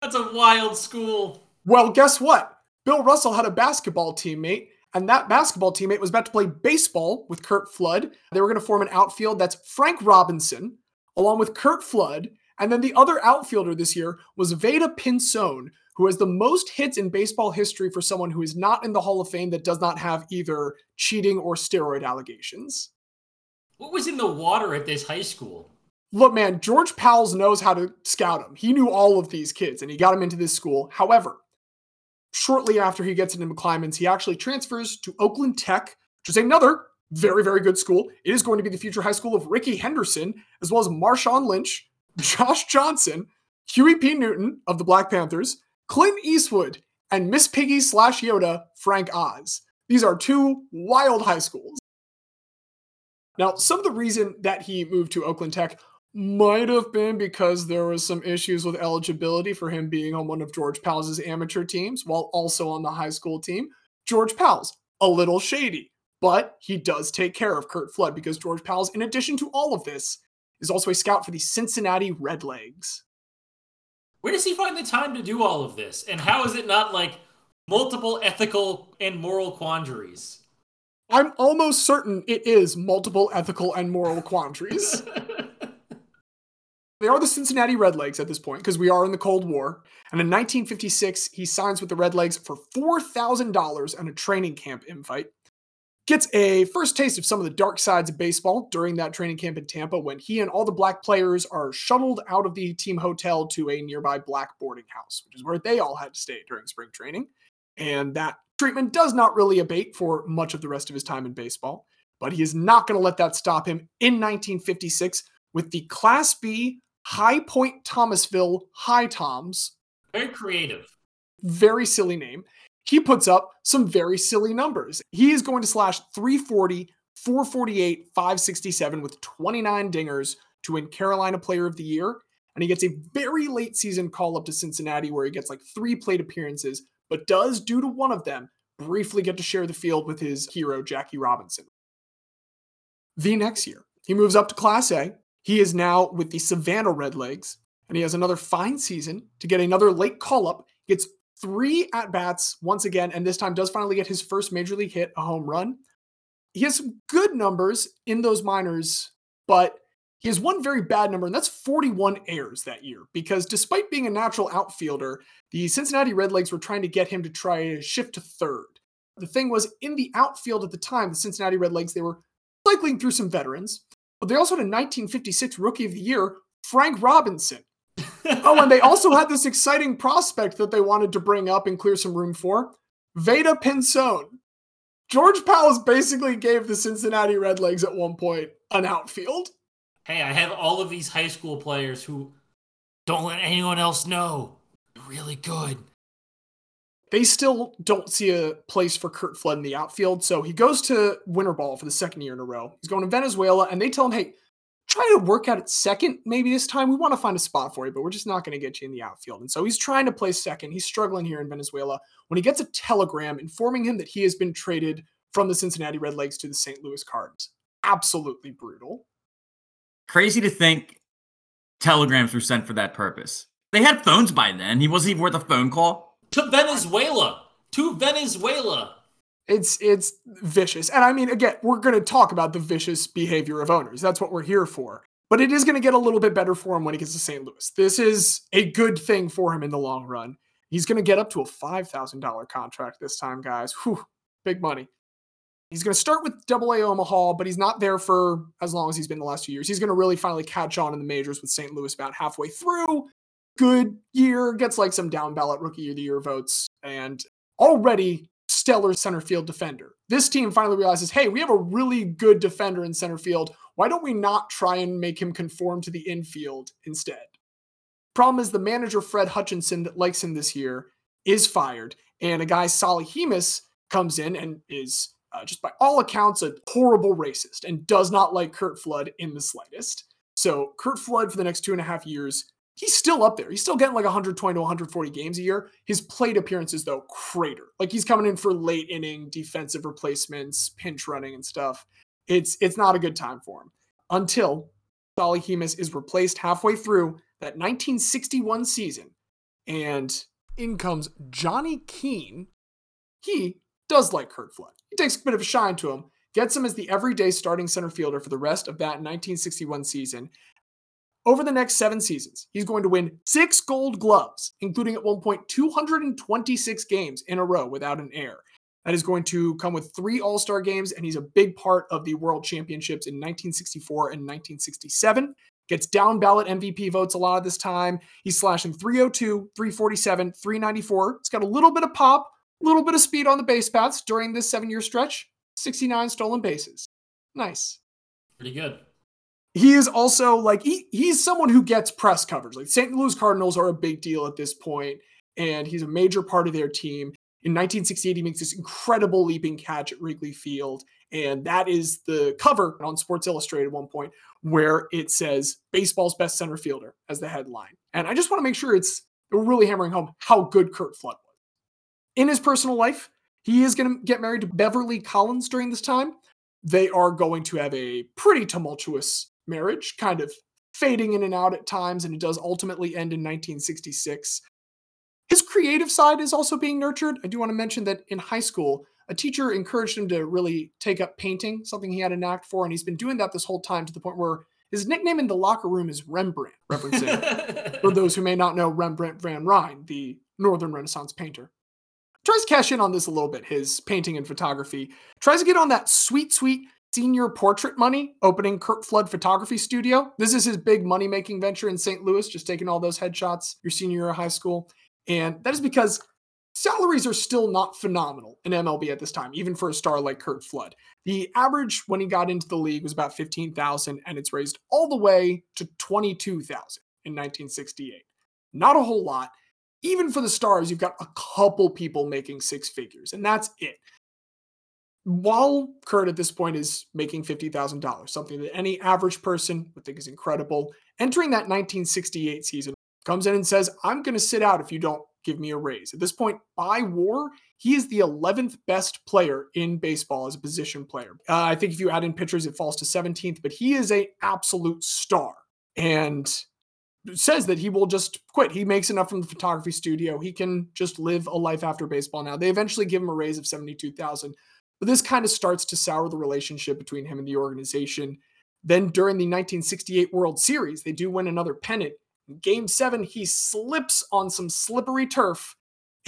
That's a wild school. Well, guess what? Bill Russell had a basketball teammate, and that basketball teammate was about to play baseball with Curt Flood. They were going to form an outfield that's Frank Robinson, along with Curt Flood. And then the other outfielder this year was Vada Pinson, who has the most hits in baseball history for someone who is not in the Hall of Fame that does not have either cheating or steroid allegations. What was in the water at this high school? Look, man, George Pals knows how to scout them. He knew all of these kids and he got them into this school. However, shortly after he gets into McClymonds, he actually transfers to Oakland Tech, which is another very, very good school. It is going to be the future high school of Rickey Henderson, as well as Marshawn Lynch, Josh Johnson, Huey P. Newton of the Black Panthers, Clint Eastwood, and Miss Piggy slash Yoda, Frank Oz. These are two wild high schools. Now, some of the reason that he moved to Oakland Tech might have been because there was some issues with eligibility for him being on one of George Pals' amateur teams while also on the high school team. George Pals, a little shady, but he does take care of Curt Flood because George Pals, in addition to all of this, is also a scout for the Cincinnati Redlegs. Where does he find the time to do all of this? And how is it not like multiple ethical and moral quandaries? I'm almost certain it is multiple ethical and moral quandaries. They are the Cincinnati Redlegs at this point because we are in the Cold War. And in 1956, he signs with the Redlegs for $4,000 and a training camp invite. Gets a first taste of some of the dark sides of baseball during that training camp in Tampa when he and all the black players are shuttled out of the team hotel to a nearby black boarding house, which is where they all had to stay during spring training. And that treatment does not really abate for much of the rest of his time in baseball. But he is not going to let that stop him in 1956 with the Class B High Point Thomasville High Toms. Very creative. Very silly name. He puts up some very silly numbers. He is going to slash 340, 448, 567 with 29 dingers to win Carolina Player of the Year. And he gets a very late season call up to Cincinnati where he gets like three plate appearances, but does, due to one of them, briefly get to share the field with his hero, Jackie Robinson. The next year, he moves up to Class A, he is now with the Savannah Redlegs, and he has another fine season to get another late call up. Gets three at bats once again, and this time does finally get his first major league hit, a home run. He has some good numbers in those minors, but he has one very bad number, and that's 41 errors that year. Because despite being a natural outfielder, the Cincinnati Redlegs were trying to get him to try to shift to third. The thing was, in the outfield at the time, the Cincinnati Redlegs, they were cycling through some veterans. But they also had a 1956 Rookie of the Year, Frank Robinson. oh, and they also had this exciting prospect that they wanted to bring up and clear some room for Vada Pinson. George Pals basically gave the Cincinnati Redlegs at one point an outfield. Hey, I have all of these high school players who don't let anyone else know. They're really good they still don't see a place for Curt Flood in the outfield. So he goes to winter ball for the second year in a row. He's going to Venezuela, and they tell him, hey, try to work out at second maybe this time. We want to find a spot for you, but we're just not going to get you in the outfield. And so he's trying to play second. He's struggling here in Venezuela when he gets a telegram informing him that he has been traded from the Cincinnati Redlegs to the St. Louis Cards. absolutely brutal. Crazy to think telegrams were sent for that purpose. They had phones by then. He wasn't even worth a phone call. To Venezuela. To Venezuela. It's it's vicious. And I mean, again, we're going to talk about the vicious behavior of owners. That's what we're here for. But it is going to get a little bit better for him when he gets to St. Louis. This is a good thing for him in the long run. He's going to get up to a $5,000 contract this time, guys. Whew, big money. He's going to start with Double A Omaha, but he's not there for as long as he's been the last few years. He's going to really finally catch on in the majors with St. Louis about halfway through. Good year, gets like some down ballot rookie of the year votes, and already stellar center field defender. This team finally realizes, hey, we have a really good defender in center field. Why don't we not try and make him conform to the infield instead? Problem is, the manager, Fred Hutchinson, that likes him this year, is fired, and a guy, Solly Hemus, comes in and is uh, just by all accounts, a horrible racist and does not like Curt Flood in the slightest. So Curt Flood for the next two and a half years, he's still up there. He's still getting like 120 to 140 games a year. His plate appearances, though, crater. Like he's coming in for late inning defensive replacements, pinch running and stuff. It's it's not a good time for him until Solly Hemus is replaced halfway through that 1961 season, and in comes Johnny Keane. He does like Curt Flood. He takes a bit of a shine to him, gets him as the everyday starting center fielder for the rest of that 1961 season. Over the next seven seasons, he's going to win six gold gloves, including at one point 226 games in a row without an error. That is going to come with three All Star games, and he's a big part of the World Championships in 1964 and 1967. Gets down ballot MVP votes a lot of this time. He's slashing 302, 347, 394. It's got a little bit of pop, a little bit of speed on the base paths during this seven year stretch. 69 stolen bases. Nice. Pretty good. He is also like he, he's someone who gets press coverage. Like St. Louis Cardinals are a big deal at this point, and he's a major part of their team. In 1968, he makes this incredible leaping catch at Wrigley Field, and that is the cover on Sports Illustrated at one point where it says "Baseball's best center fielder" as the headline. And I just want to make sure it's we're really hammering home how good Curt Flood was. In his personal life, he is going to get married to Beverly Collins during this time. They are going to have a pretty tumultuous marriage, kind of fading in and out at times, and it does ultimately end in 1966. His creative side is also being nurtured. I do want to mention that in high school, a teacher encouraged him to really take up painting, something he had a knack for, and he's been doing that this whole time to the point where his nickname in the locker room is Rembrandt, referencing, for those who may not know, Rembrandt van Rijn, the Northern Renaissance painter tries to cash in on this a little bit, his painting and photography. Tries to get on that sweet, sweet senior portrait money, opening Curt Flood Photography Studio. This is his big money making venture in St. Louis, just taking all those headshots your senior year of high school. And that is because salaries are still not phenomenal in MLB at this time, even for a star like Curt Flood. The average when he got into the league was about 15,000 and it's raised all the way to 22,000 in 1968. Not a whole lot even for the stars, you've got a couple people making six figures, and that's it. While Curt at this point is making $50,000, something that any average person would think is incredible, entering that 1968 season, comes in and says, I'm going to sit out if you don't give me a raise. At this point, by WAR, he is the 11th best player in baseball as a position player. Uh, I think if you add in pitchers, it falls to 17th, but he is a absolute star. And says that he will just quit. He makes enough from the photography studio. He can just live a life after baseball now. They eventually give him a raise of 72,000. But this kind of starts to sour the relationship between him and the organization. Then during the 1968 World Series, they do win another pennant. In game 7, he slips on some slippery turf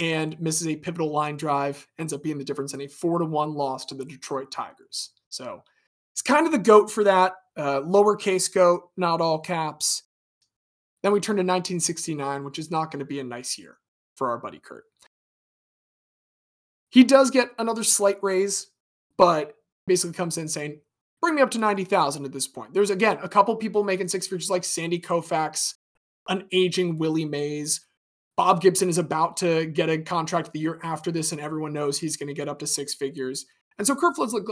and misses a pivotal line drive, ends up being the difference in a 4 to 1 loss to the Detroit Tigers. So, it's kind of the goat for that. Uh, lowercase goat, not all caps. Then we turn to 1969, which is not going to be a nice year for our buddy Curt. He does get another slight raise, but basically comes in saying, bring me up to 90,000 at this point. There's again a couple people making six figures like Sandy Koufax, an aging Willie Mays. Bob Gibson is about to get a contract the year after this, and everyone knows he's going to get up to six figures. And so Curt Flood's like,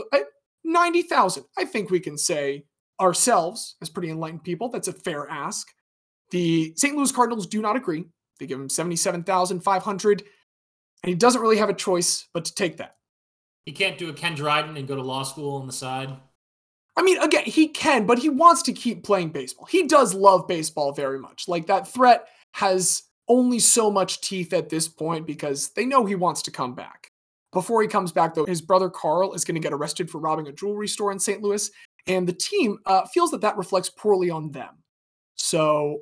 90,000. I think we can say ourselves, as pretty enlightened people, that's a fair ask. The St. Louis Cardinals do not agree. They give him 77,500 and he doesn't really have a choice but to take that. He can't do a Ken Dryden and go to law school on the side. I mean, again, he can, but he wants to keep playing baseball. He does love baseball very much. Like that threat has only so much teeth at this point because they know he wants to come back. Before he comes back, though, his brother Carl is going to get arrested for robbing a jewelry store in St. Louis, and the team uh, feels that that reflects poorly on them. So,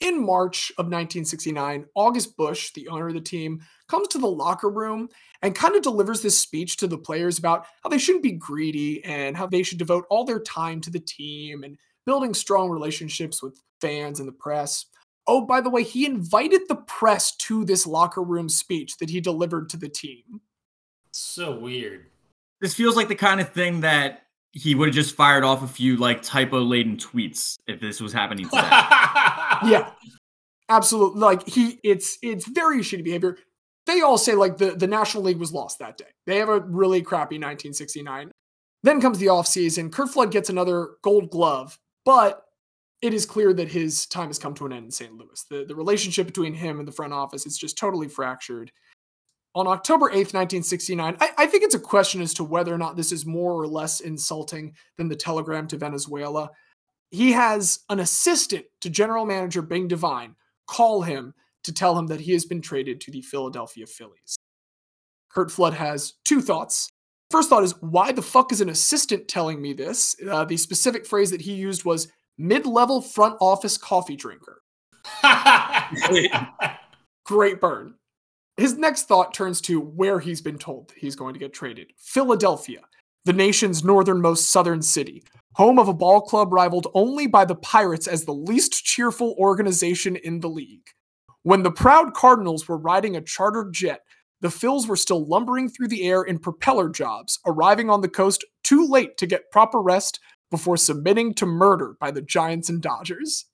in March of 1969, August Busch, the owner of the team, comes to the locker room and kind of delivers this speech to the players about how they shouldn't be greedy and how they should devote all their time to the team and building strong relationships with fans and the press. Oh, by the way, he invited the press to this locker room speech that he delivered to the team. So weird. This feels like the kind of thing that he would have just fired off a few like typo laden tweets if this was happening today. yeah. Absolutely. Like he it's it's very shitty behavior. They all say like the, the National League was lost that day. They have a really crappy 1969. Then comes the offseason. Curt Flood gets another gold glove, but it is clear that his time has come to an end in St. Louis. The, the relationship between him and the front office is just totally fractured. On October 8th, 1969, I, I think it's a question as to whether or not this is more or less insulting than the telegram to Venezuela. He has an assistant to general manager Bing Devine call him to tell him that he has been traded to the Philadelphia Phillies. Curt Flood has two thoughts. First thought is, why the fuck is an assistant telling me this? Uh, the specific phrase that he used was mid level front office coffee drinker. Great burn. His next thought turns to where he's been told he's going to get traded Philadelphia, the nation's northernmost southern city, home of a ball club rivaled only by the Pirates as the least cheerful organization in the league. When the proud Cardinals were riding a chartered jet, the Phils were still lumbering through the air in propeller jobs, arriving on the coast too late to get proper rest before submitting to murder by the Giants and Dodgers.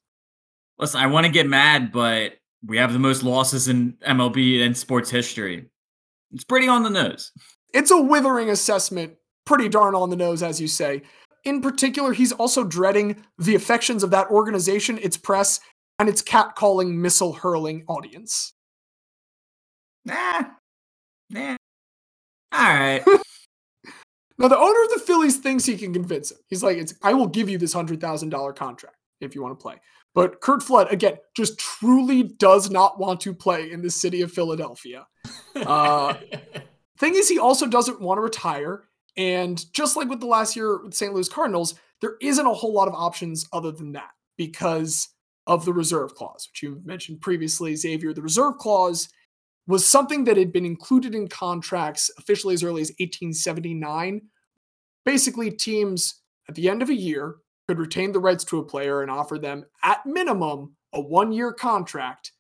Listen, I want to get mad, but we have the most losses in MLB and sports history. It's pretty on the nose. It's a withering assessment, pretty darn on the nose, as you say. In particular, he's also dreading the affections of that organization, its press, and its catcalling, missile hurling audience. Nah. Nah. All right. now, the owner of the Phillies thinks he can convince him. He's like, it's, I will give you this $100,000 contract if you want to play. But Curt Flood, again, just truly does not want to play in the city of Philadelphia. Uh, thing is, he also doesn't want to retire. And just like with the last year with St. Louis Cardinals, there isn't a whole lot of options other than that because of the reserve clause, which you mentioned previously, Xavier. The reserve clause was something that had been included in contracts officially as early as 1879. Basically, teams at the end of a year could retain the rights to a player and offer them, at minimum, a one year contract.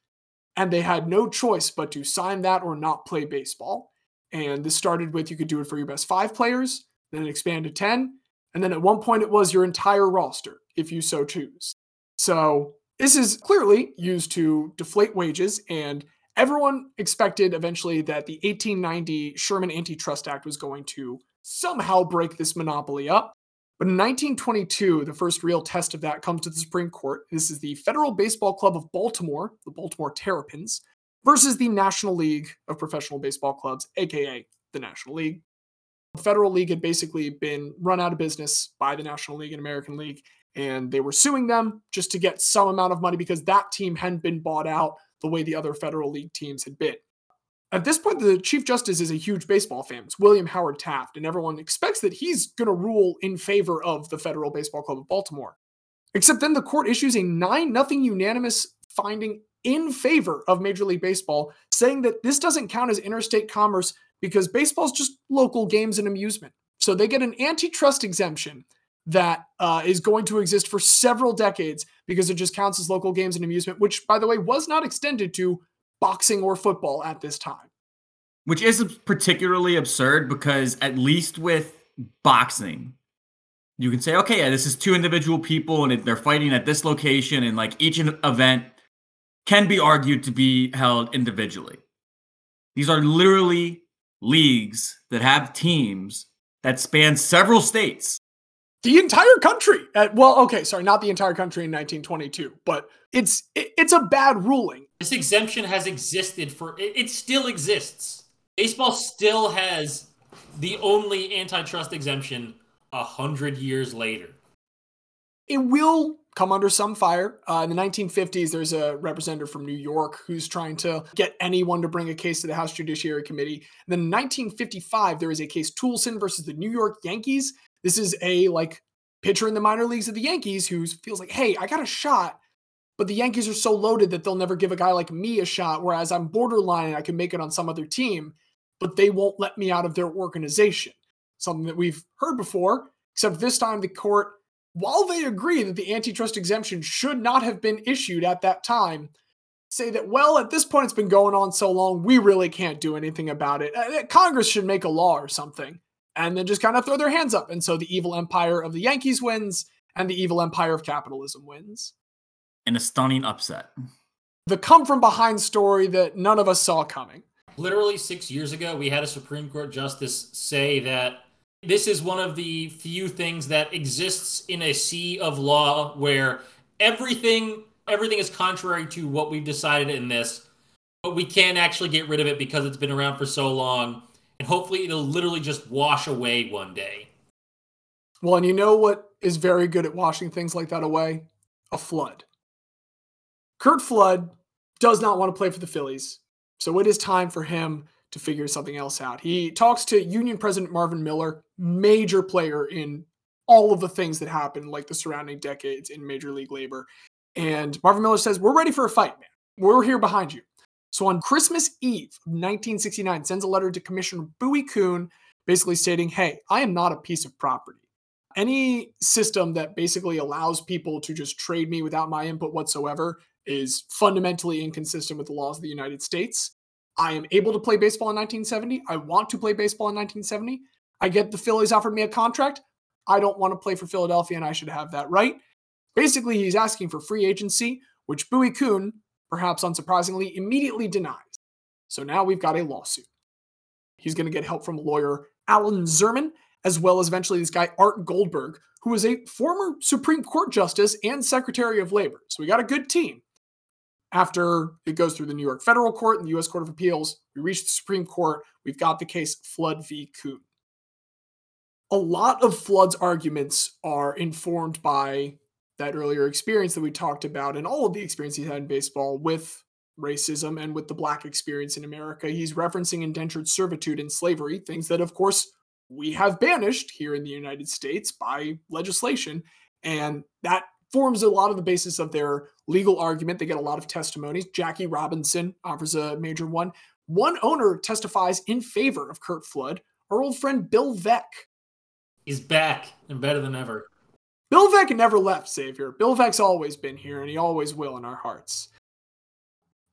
And they had no choice but to sign that or not play baseball. And this started with you could do it for your best five players, then it expanded to 10. And then at one point, it was your entire roster, if you so choose. So this is clearly used to deflate wages. And everyone expected eventually that the 1890 Sherman Antitrust Act was going to somehow break this monopoly up. But in 1922, the first real test of that comes to the Supreme Court. This is the Federal Baseball Club of Baltimore, the Baltimore Terrapins, versus the National League of Professional Baseball Clubs, aka the National League. The Federal League had basically been run out of business by the National League and American League, and they were suing them just to get some amount of money because that team hadn't been bought out the way the other Federal League teams had been. At this point, the Chief Justice is a huge baseball fan. It's William Howard Taft, and everyone expects that he's going to rule in favor of the Federal Baseball Club of Baltimore. Except then the court issues a 9 0 unanimous finding in favor of Major League Baseball, saying that this doesn't count as interstate commerce because baseball is just local games and amusement. So they get an antitrust exemption that uh, is going to exist for several decades because it just counts as local games and amusement, which, by the way, was not extended to boxing or football at this time. Which is particularly absurd because at least with boxing, you can say, okay, yeah, this is two individual people and they're fighting at this location, and like each event can be argued to be held individually. These are literally leagues that have teams that span several states. The entire country. At, well, okay, sorry, not the entire country in 1922, but it's it, it's a bad ruling. This exemption has existed for it, it still exists. Baseball still has the only antitrust exemption a hundred years later. It will come under some fire. Uh, in the 1950s, there's a representative from New York who's trying to get anyone to bring a case to the House Judiciary Committee. And then in 1955, there is a case Toolson versus the New York Yankees. This is a like pitcher in the minor leagues of the Yankees who feels like, hey, I got a shot, but the Yankees are so loaded that they'll never give a guy like me a shot, whereas I'm borderline and I can make it on some other team, but they won't let me out of their organization. Something that we've heard before, except this time the court while they agree that the antitrust exemption should not have been issued at that time, say that, well, at this point it's been going on so long, we really can't do anything about it. Uh, Congress should make a law or something, and then just kind of throw their hands up. And so the evil empire of the Yankees wins, and the evil empire of capitalism wins. In a stunning upset. The come from behind story that none of us saw coming. Literally six years ago, we had a Supreme Court justice say that this is one of the few things that exists in a sea of law where everything everything is contrary to what we've decided in this but we can't actually get rid of it because it's been around for so long and hopefully it'll literally just wash away one day. Well and you know what is very good at washing things like that away? A flood. Curt flood does not want to play for the phillies so it is time for him to figure something else out. He talks to Union President Marvin Miller, major player in all of the things that happened, like the surrounding decades in Major League Labor. And Marvin Miller says, We're ready for a fight, man. We're here behind you. So on Christmas Eve 1969, sends a letter to Commissioner Bowie Kuhn, basically stating, Hey, I am not a piece of property. Any system that basically allows people to just trade me without my input whatsoever is fundamentally inconsistent with the laws of the United States. I am able to play baseball in 1970. I want to play baseball in 1970. I get the Phillies offered me a contract. I don't want to play for Philadelphia and I should have that right. Basically, he's asking for free agency, which Bowie Kuhn, perhaps unsurprisingly, immediately denies. So now we've got a lawsuit. He's going to get help from lawyer Alan Zerman, as well as eventually this guy, Art Goldberg, who is a former Supreme Court Justice and Secretary of Labor. So we got a good team. After it goes through the New York Federal Court and the U.S. Court of Appeals, we reach the Supreme Court. We've got the case Flood v. Kuhn. A lot of Flood's arguments are informed by that earlier experience that we talked about and all of the experience he had in baseball with racism and with the black experience in America. He's referencing indentured servitude and slavery, things that, of course, we have banished here in the United States by legislation. And that forms a lot of the basis of their legal argument. They get a lot of testimonies. Jackie Robinson offers a major one. One owner testifies in favor of Curt Flood. Our old friend Bill Veeck. He's back and better than ever. Bill never left Xavier. Bill always been here, and he always will in our hearts.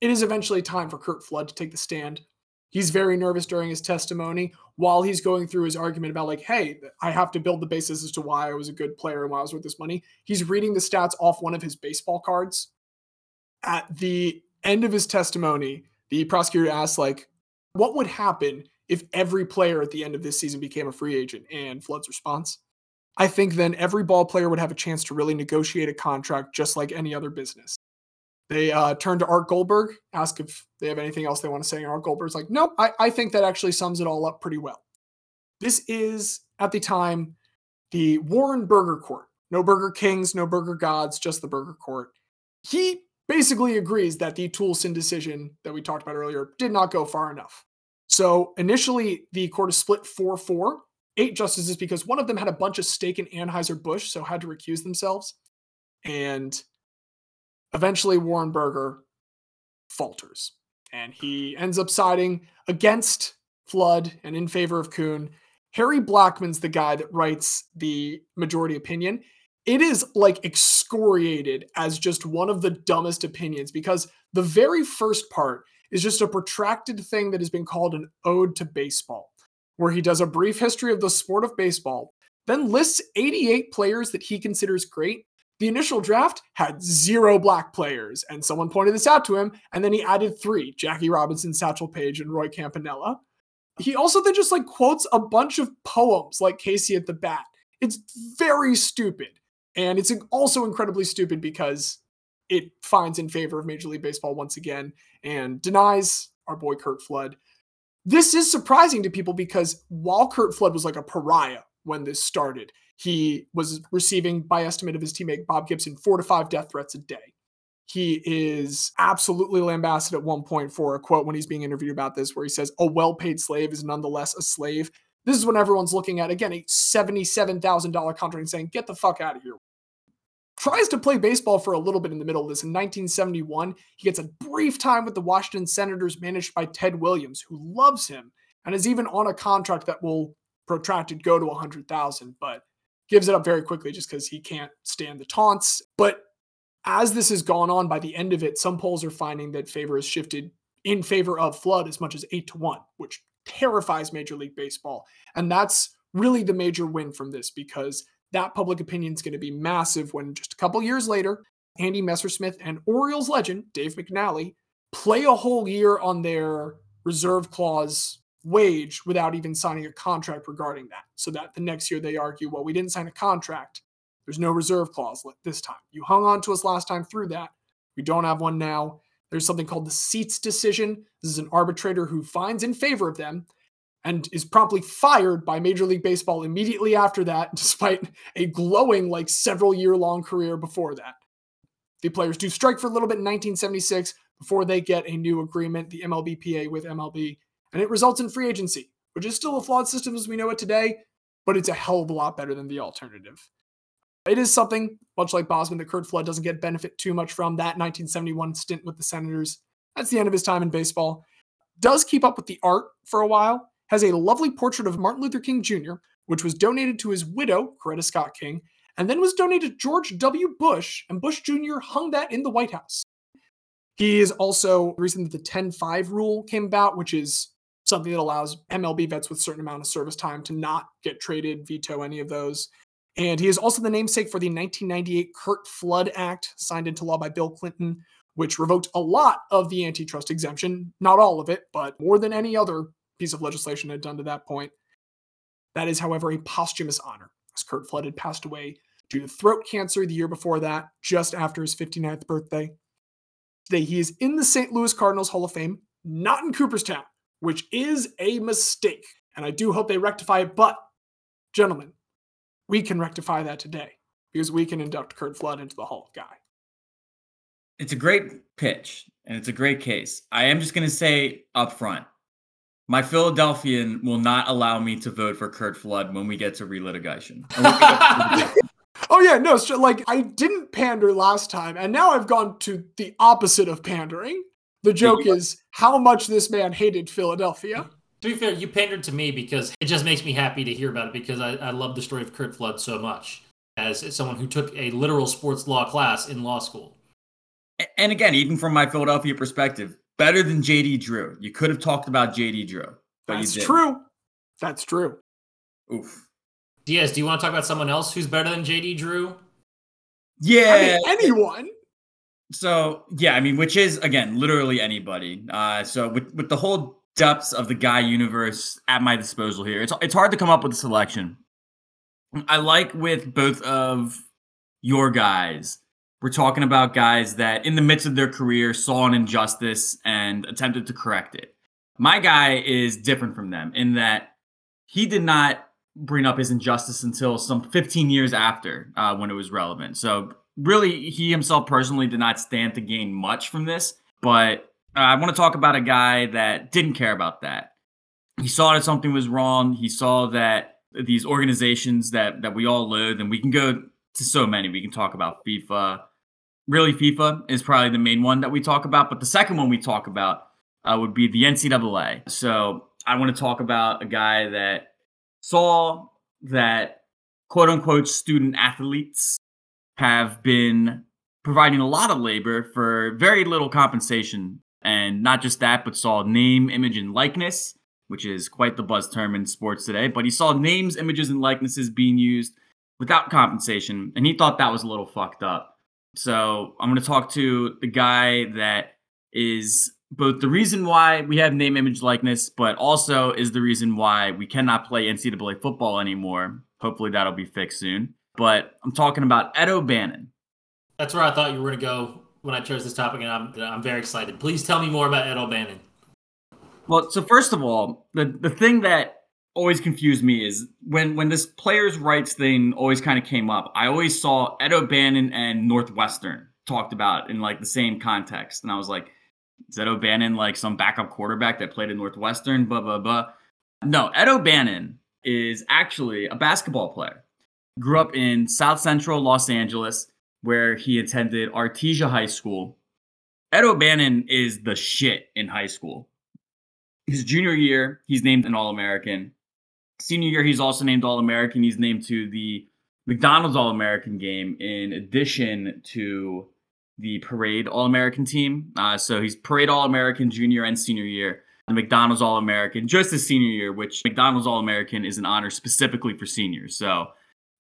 It is eventually time for Curt Flood to take the stand. He's very nervous during his testimony while he's going through his argument about, like, hey, I have to build the basis as to why I was a good player and why I was worth this money. He's reading the stats off one of his baseball cards. At the end of his testimony, the prosecutor asks, like, what would happen if every player at the end of this season became a free agent? And Flood's response, I think then every ball player would have a chance to really negotiate a contract just like any other business. They uh, turn to Art Goldberg, ask if they have anything else they want to say. And Art Goldberg's like, nope, I, I think that actually sums it all up pretty well. This is, at the time, the Warren Burger Court. No Burger Kings, no Burger Gods, just the Burger Court. He basically agrees that the Toolson decision that we talked about earlier did not go far enough. So initially, the court is split 4 4, eight justices, because one of them had a bunch of stake in Anheuser-Busch, so had to recuse themselves. And eventually Warren Burger falters and he ends up siding against Flood and in favor of Kuhn. Harry Blackmun's the guy that writes the majority opinion. It is like excoriated as just one of the dumbest opinions because the very first part is just a protracted thing that has been called an ode to baseball, where he does a brief history of the sport of baseball, then lists 88 players that he considers great, the initial draft had zero black players, and someone pointed this out to him, and then he added three Jackie Robinson, Satchel Paige, and Roy Campanella. He also then just like quotes a bunch of poems like Casey at the Bat. It's very stupid. And it's also incredibly stupid because it finds in favor of Major League Baseball once again and denies our boy Curt Flood. This is surprising to people because while Curt Flood was like a pariah when this started. He was receiving, by estimate of his teammate Bob Gibson, four to five death threats a day. He is absolutely lambasted at one point for a quote when he's being interviewed about this, where he says, A well paid slave is nonetheless a slave. This is when everyone's looking at, again, a $77,000 contract and saying, Get the fuck out of here. Tries to play baseball for a little bit in the middle of this. In 1971, he gets a brief time with the Washington Senators managed by Ted Williams, who loves him and is even on a contract that will protracted go to 100,000, but gives it up very quickly just because he can't stand the taunts. But as this has gone on, by the end of it, some polls are finding that favor has shifted in favor of Flood as much as eight to one, which terrifies Major League Baseball. And that's really the major win from this because that public opinion is going to be massive when just a couple years later, Andy Messersmith and Orioles legend Dave McNally play a whole year on their reserve clause wage without even signing a contract regarding that. So that the next year they argue, well, we didn't sign a contract. There's no reserve clause this time. You hung on to us last time through that. We don't have one now. There's something called the Seitz decision. This is an arbitrator who finds in favor of them and is promptly fired by Major League Baseball immediately after that, despite a glowing, like several year long career before that. The players do strike for a little bit in 1976 before they get a new agreement, the MLBPA with MLB, and it results in free agency, which is still a flawed system as we know it today, but it's a hell of a lot better than the alternative. It is something, much like Bosman, that Curt Flood doesn't get benefit too much from that 1971 stint with the Senators. That's the end of his time in baseball. Does keep up with the art for a while, has a lovely portrait of Martin Luther King Jr., which was donated to his widow, Coretta Scott King, and then was donated to George W. Bush, and Bush Jr. hung that in the White House. He is also the reason that the 10 5 rule came about, which is something that allows MLB vets with a certain amount of service time to not get traded, veto any of those. And he is also the namesake for the 1998 Curt Flood Act, signed into law by Bill Clinton, which revoked a lot of the antitrust exemption, not all of it, but more than any other piece of legislation had done to that point. That is, however, a posthumous honor, as Curt Flood had passed away due to throat cancer the year before that, just after his 59th birthday. Today, he is in the St. Louis Cardinals Hall of Fame, not in Cooperstown, which is a mistake. And I do hope they rectify it. But, gentlemen, we can rectify that today because we can induct Curt Flood into the Hall of Guy. It's a great pitch and it's a great case. I am just going to say up front my Philadelphian will not allow me to vote for Curt Flood when we get to relitigation. oh yeah, no, so like I didn't pander last time, and now I've gone to the opposite of pandering. The joke is how much this man hated Philadelphia. To be fair, you pandered to me because it just makes me happy to hear about it because I, I love the story of Curt Flood so much as, as someone who took a literal sports law class in law school. And again, even from my Philadelphia perspective, better than JD Drew. You could have talked about JD Drew. That's true. That's true. Oof. Diaz, do you want to talk about someone else who's better than JD Drew? Yeah. I mean, anyone. So yeah, I mean, which is again literally anybody. Uh, so with with the whole depths of the guy universe at my disposal here, it's it's hard to come up with a selection. I like with both of your guys we're talking about guys that, in the midst of their career, saw an injustice and attempted to correct it. My guy is different from them in that he did not bring up his injustice until some 15 years after uh, when it was relevant. So, really, he himself personally did not stand to gain much from this. But uh, I want to talk about a guy that didn't care about that. He saw that something was wrong. He saw that these organizations that that we all loathe, and we can go to so many. We can talk about FIFA, really FIFA is probably the main one that we talk about. But the second one we talk about uh, would be the NCAA. So I want to talk about a guy that saw that quote unquote student athletes have been providing a lot of labor for very little compensation. And not just that, but saw name, image, and likeness, which is quite the buzz term in sports today. But he saw names, images, and likenesses being used without compensation. And he thought that was a little fucked up. So I'm going to talk to the guy that is both the reason why we have name, image, likeness, but also is the reason why we cannot play NCAA football anymore. Hopefully that'll be fixed soon. But I'm talking about Ed O'Bannon. That's where I thought you were going to go when I chose this topic, and I'm I'm very excited. Please tell me more about Ed O'Bannon. Well, so first of all, the the thing that always confused me is when when this players' rights thing always kind of came up. I always saw Ed O'Bannon and Northwestern talked about in like the same context, and I was like, is Ed O'Bannon like some backup quarterback that played at Northwestern? Blah blah blah. No, Ed O'Bannon is actually a basketball player. Grew up in South Central Los Angeles, where he attended Artesia High School. Ed O'Bannon is the shit in high school. His junior year, he's named an All American. Senior year, he's also named All American. He's named to the McDonald's All American game in addition to the Parade All American team. Uh, so he's Parade All American junior and senior year, the McDonald's All American just his senior year, which McDonald's All American is an honor specifically for seniors. So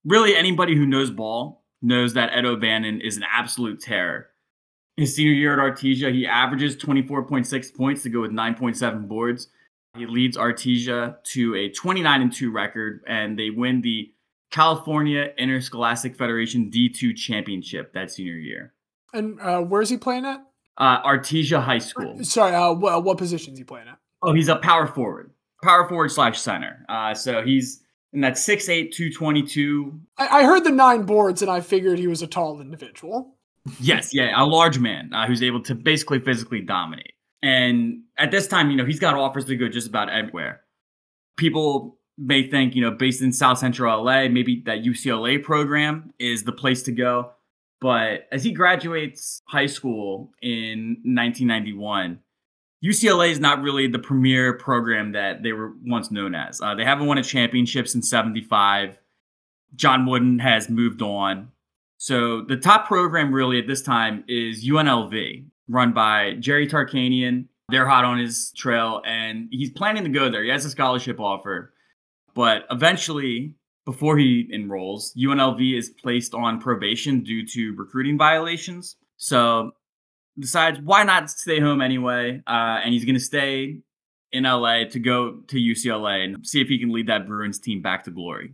really, anybody who knows ball knows that Ed O'Bannon is an absolute terror. His senior year at Artesia, he averages 24.6 points to go with 9.7 boards. He leads Artesia to a 29 and 2 record, and they win the California Interscholastic Federation D2 championship that senior year. And uh, where's he playing at? Uh, Artesia High School. Sorry, uh, what, what position is he playing at? Oh, he's a power forward, power forward slash center. Uh, so he's in that 6'8, 222. I, I heard the nine boards and I figured he was a tall individual. Yes, yeah, a large man uh, who's able to basically physically dominate. And at this time, you know, he's got offers to go just about everywhere. People may think, you know, based in South Central LA, maybe that UCLA program is the place to go. But as he graduates high school in 1991, UCLA is not really the premier program that they were once known as. Uh, they haven't won a championship since 75. John Wooden has moved on. So the top program really at this time is UNLV, run by Jerry Tarkanian. They're hot on his trail and he's planning to go there. He has a scholarship offer. But eventually, before he enrolls, UNLV is placed on probation due to recruiting violations. So decides why not stay home anyway, uh, and he's going to stay in LA to go to UCLA and see if he can lead that Bruins team back to glory.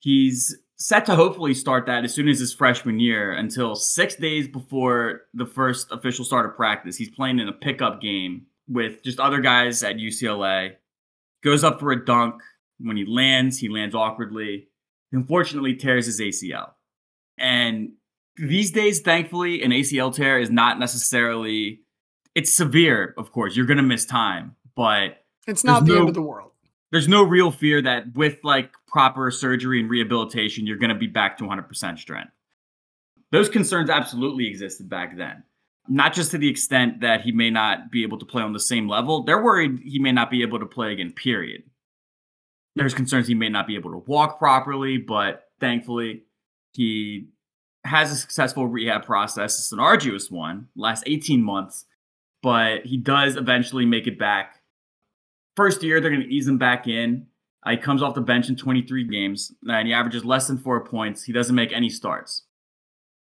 He's set to hopefully start that as soon as his freshman year until six days before the first official start of practice. He's playing in a pickup game with just other guys at UCLA. Goes up for a dunk. When he lands, he lands awkwardly. Unfortunately, tears his ACL. And these days, thankfully, an ACL tear is not necessarily it's severe, of course. You're gonna miss time, but It's not the no- end of the world. There's no real fear that with like proper surgery and rehabilitation, you're gonna be back to 100% strength. Those concerns absolutely existed back then. Not just to the extent that he may not be able to play on the same level. They're worried he may not be able to play again, period. There's concerns he may not be able to walk properly, but thankfully he has a successful rehab process. It's an arduous one, last 18 months, but he does eventually make it back. First year, they're going to ease him back in. Uh, he comes off the bench in 23 games, and he averages less than four points. He doesn't make any starts.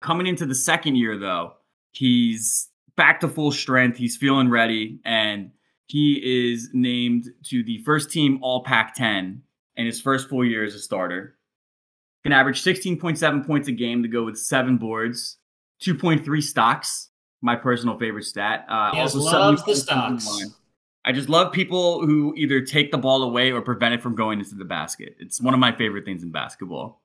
Coming into the second year, though, he's back to full strength. He's feeling ready, and he is named to the first team All Pac 10 in his first full year as a starter. Can average 16.7 points a game to go with seven boards, 2.3 stocks, my personal favorite stat. Uh, He also loves the points from the stocks. I just love people who either take the ball away or prevent it from going into the basket. It's one of my favorite things in basketball.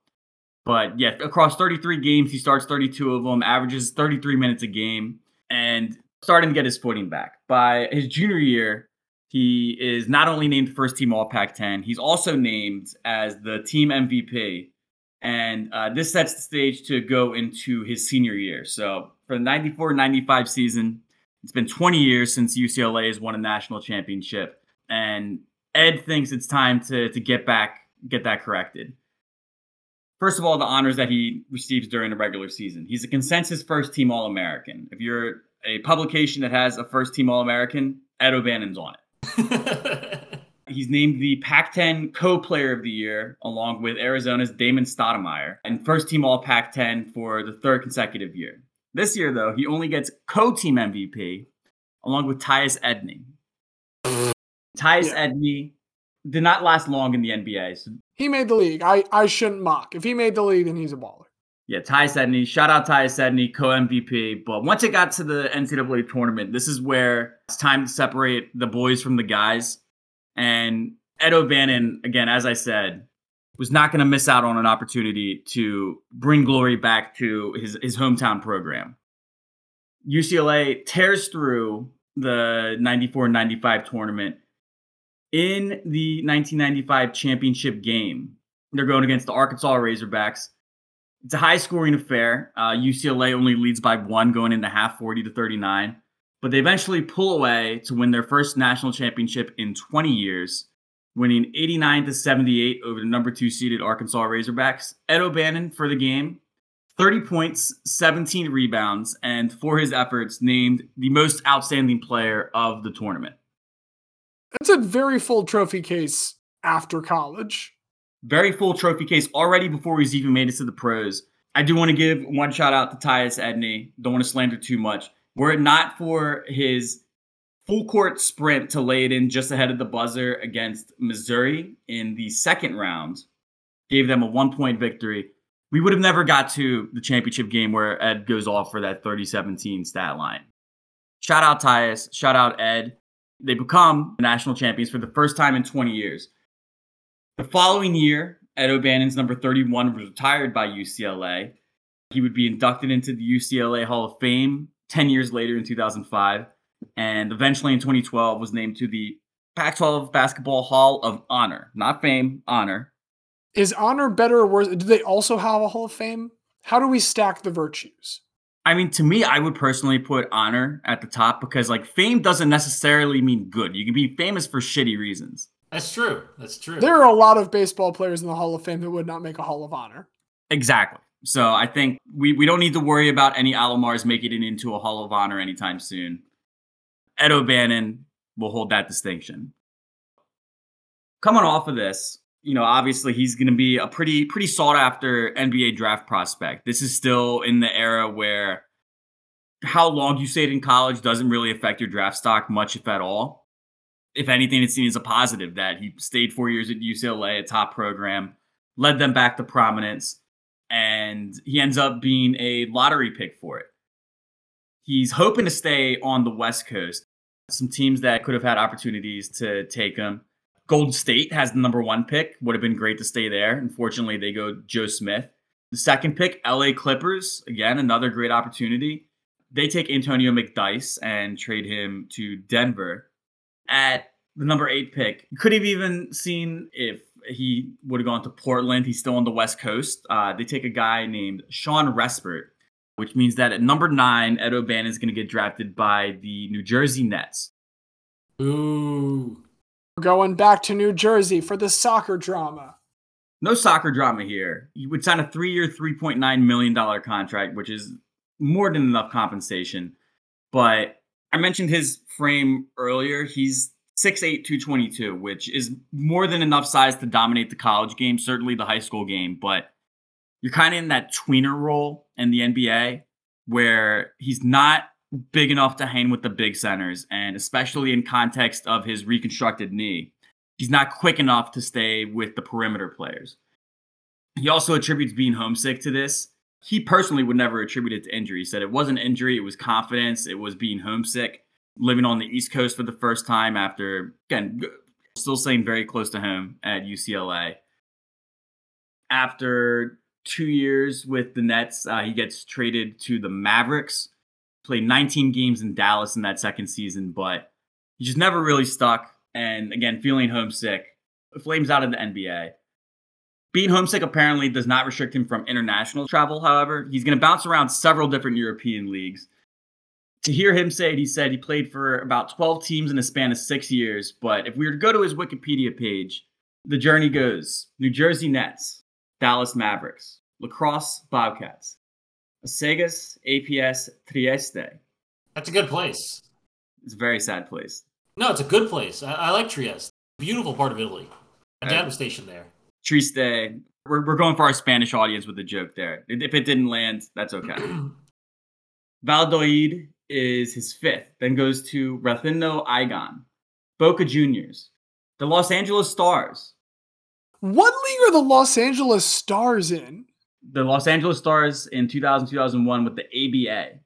But yeah, across 33 games, he starts 32 of them, averages 33 minutes a game, and starting to get his footing back. By his junior year, he is not only named first team All Pac 10, he's also named as the team MVP. And uh, this sets the stage to go into his senior year. So for the 94 95 season, it's been 20 years since UCLA has won a national championship. And Ed thinks it's time to, to get back, get that corrected. First of all, the honors that he receives during the regular season. He's a consensus first team All American. If you're a publication that has a first team All American, Ed O'Bannon's on it. He's named the Pac 10 co player of the year, along with Arizona's Damon Stoudamire, and first team All Pac 10 for the third consecutive year. This year, though, he only gets co team MVP, along with Tyus Edney. Tyus Yeah. Edney did not last long in the NBA. So, He made the league. I, I shouldn't mock. If he made the league, then he's a baller. yeah, Tyus Edney, shout out Tyus Edney, co MVP. But once it got to the NCAA tournament, this is where it's time to separate the boys from the guys. And Ed O'Bannon, again, as I said, was not going to miss out on an opportunity to bring glory back to his, his hometown program. UCLA tears through the 94 95 tournament. In the 1995 championship game, they're going against the Arkansas Razorbacks. It's a high scoring affair. Uh, UCLA only leads by one going into half 40 to 39, but they eventually pull away to win their first national championship in 20 years, winning 89 to 78 over the number two seeded Arkansas Razorbacks. Ed O'Bannon for the game 30 points, 17 rebounds, and for his efforts, named the most outstanding player of the tournament. That's a very full trophy case after college. Very full trophy case already before he's even made it to the pros. I do want to give one shout out to Tyus Edney. Don't want to slander too much. Were it not for his full court sprint to lay it in just ahead of the buzzer against Missouri in the second round, gave them a one point victory we would have never got to the championship game where Ed goes off for that 30-17 stat line. Shout out Tyus, shout out Ed. They become national champions for the first time in 20 years. The following year, Ed O'Bannon's number 31 was retired by UCLA. He would be inducted into the UCLA Hall of Fame 10 years later in 2005, and eventually in 2012 was named to the Pac 12 Basketball Hall of Honor, not fame, honor, is honor better or worse? Do they also have a Hall of Fame? How do we stack the virtues? I mean, to me, I would personally put honor at the top because, like, fame doesn't necessarily mean good. You can be famous for shitty reasons. That's true. That's true. There are a lot of baseball players in the Hall of Fame that would not make a Hall of Honor. Exactly. So I think we, we don't need to worry about any Alomars making it into a Hall of Honor anytime soon. Ed O'Bannon will hold that distinction. Coming off of this, you know, obviously he's going to be a pretty pretty sought after NBA draft prospect. This is still in the era where how long you stayed in college doesn't really affect your draft stock much, if at all. If anything, it's seen as a positive that he stayed four years at UCLA, a top program, led them back to prominence, and he ends up being a lottery pick for it. He's hoping to stay on the West Coast. Some teams that could have had opportunities to take him Golden State has the number one pick. Would have been great to stay there. Unfortunately, they go Joe Smith. The second pick, LA Clippers. Again, another great opportunity. They take Antonio McDyess and trade him to Denver. At the number eight pick, could have even seen if he would have gone to Portland. He's still on the West Coast. Uh, they take a guy named Shawn Respert, which means that at number nine, Ed O'Bannon is going to get drafted by the New Jersey Nets. Ooh. We're going back to New Jersey for the soccer drama. No soccer drama here. You would sign a three year, $3.9 million contract, which is more than enough compensation. But I mentioned his frame earlier. He's 6'8, 222, which is more than enough size to dominate the college game, certainly the high school game. But you're kind of in that tweener role in the NBA where he's not big enough to hang with the big centers, and especially in context of his reconstructed knee, he's not quick enough to stay with the perimeter players. He also attributes being homesick to this. He personally would never attribute it to injury. He said it wasn't injury, it was confidence, it was being homesick, living on the East Coast for the first time after, again, still staying very close to home at UCLA. After two years with the Nets, uh, he gets traded to the Mavericks played 19 games in Dallas in that second season, but he just never really stuck. And again, feeling homesick, flames out of the NBA. Being homesick apparently does not restrict him from international travel, however. He's going to bounce around several different European leagues. To hear him say it, he said he played for about 12 teams in a span of six years. But if we were to go to his Wikipedia page, the journey goes New Jersey Nets, Dallas Mavericks, La Crosse Bobcats, Segas APS Trieste. That's a good place. It's a very sad place. No, it's a good place. I, I like Trieste. Beautiful part of Italy. My dad was stationed there. Trieste. We're, we're going for our Spanish audience with the joke there. If it didn't land, that's okay. Valdoid is his fifth, then goes to Racino Igon, Boca Juniors, the Los Angeles Stars. What league are the Los Angeles Stars in? the Los Angeles Stars in 2000 2001 with the ABA.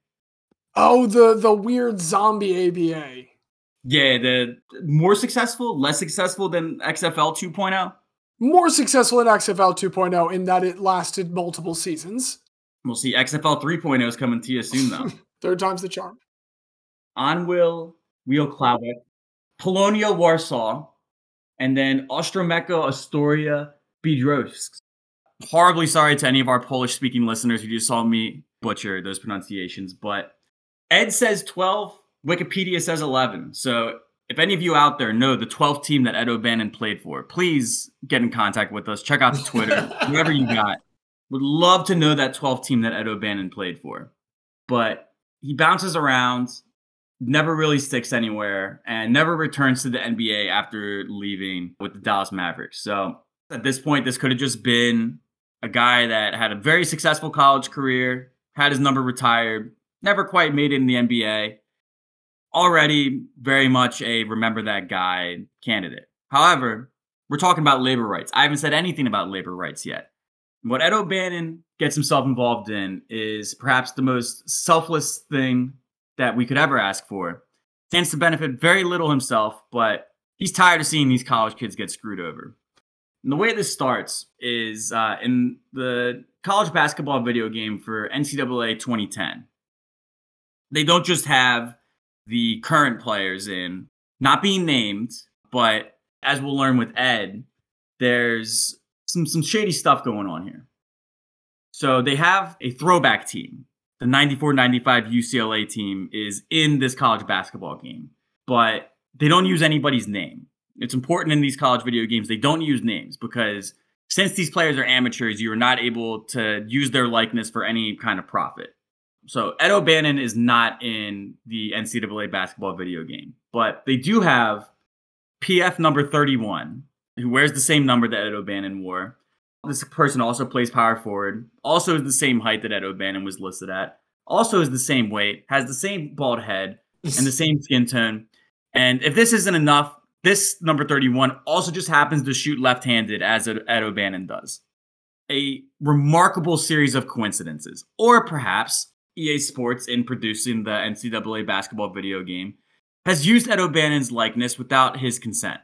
Oh, the the weird zombie ABA. Yeah, the more successful, less successful than XFL 2.0. More successful than XFL 2.0 in that it lasted multiple seasons. We'll see. XFL 3.0 is coming to you soon, though. Third time's the charm. Onwil, Wioklawek, Polonia, Warsaw, and then Ostromeko, Astoria, Bidrowsk. Horribly sorry to any of our Polish speaking listeners who just saw me butcher those pronunciations, but Ed says 12, Wikipedia says 11. So if any of you out there know the 12th team that Ed O'Bannon played for, please get in contact with us. Check out the Twitter, whatever you got. Would love to know that 12th team that Ed O'Bannon played for. But he bounces around, never really sticks anywhere, and never returns to the NBA after leaving with the Dallas Mavericks. So at this point, this could have just been a guy that had a very successful college career, had his number retired, never quite made it in the NBA. Already very much a remember that guy candidate. However, we're talking about labor rights. I haven't said anything about labor rights yet. What Ed O'Bannon gets himself involved in is perhaps the most selfless thing that we could ever ask for. Stands to benefit very little himself, but he's tired of seeing these college kids get screwed over. And the way this starts is uh, in the college basketball video game for NCAA 2010. They don't just have the current players in, not being named, but as we'll learn with Ed, there's some some shady stuff going on here. So they have a throwback team. The 94-95 UCLA team is in this college basketball game, but they don't use anybody's name. It's important in these college video games they don't use names because since these players are amateurs, you are not able to use their likeness for any kind of profit. So Ed O'Bannon is not in the NCAA basketball video game, but they do have PF number 31, who wears the same number that Ed O'Bannon wore. This person also plays power forward, also is the same height that Ed O'Bannon was listed at, also is the same weight, has the same bald head, and the same skin tone. And if this isn't enough, this number 31 also just happens to shoot left handed as Ed O'Bannon does. A remarkable series of coincidences. Or perhaps EA Sports, in producing the NCAA basketball video game, has used Ed O'Bannon's likeness without his consent.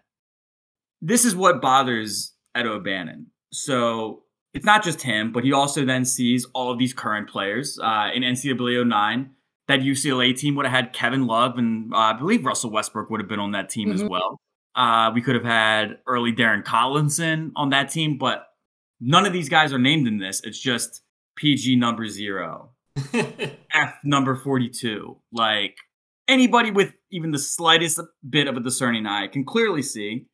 This is what bothers Ed O'Bannon. So it's not just him, but he also then sees all of these current players uh, in NCAA 09. That UCLA team would have had Kevin Love, and uh, I believe Russell Westbrook would have been on that team mm-hmm. as well. Uh, we could have had early Darren Collison on that team, but none of these guys are named in this. It's just PG number zero, F number 42. Like anybody with even the slightest bit of a discerning eye can clearly see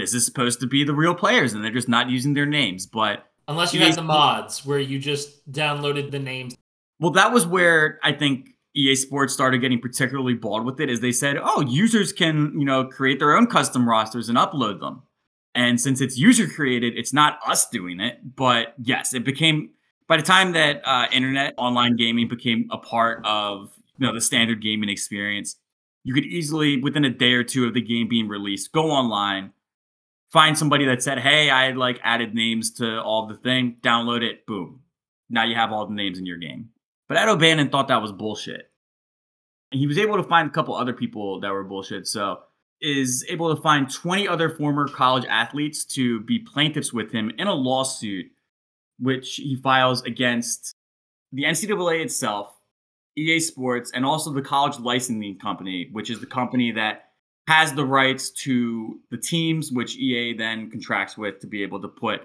this is supposed to be the real players and they're just not using their names. But unless you had the mods where you just downloaded the names. Well, that was where I think EA Sports started getting particularly bold with it is they said, "Oh, users can, you know, create their own custom rosters and upload them." And since it's user created, it's not us doing it, but yes, it became by the time that uh, internet online gaming became a part of you know the standard gaming experience, you could easily within a day or two of the game being released, go online, find somebody that said, "Hey, I like added names to all the thing, download it, boom. Now you have all the names in your game." But Ed O'Bannon thought that was bullshit. And he was able to find a couple other people that were bullshit. So is able to find 20 other former college athletes to be plaintiffs with him in a lawsuit, which he files against the NCAA itself, EA Sports, and also the college licensing company, which is the company that has the rights to the teams, which EA then contracts with to be able to put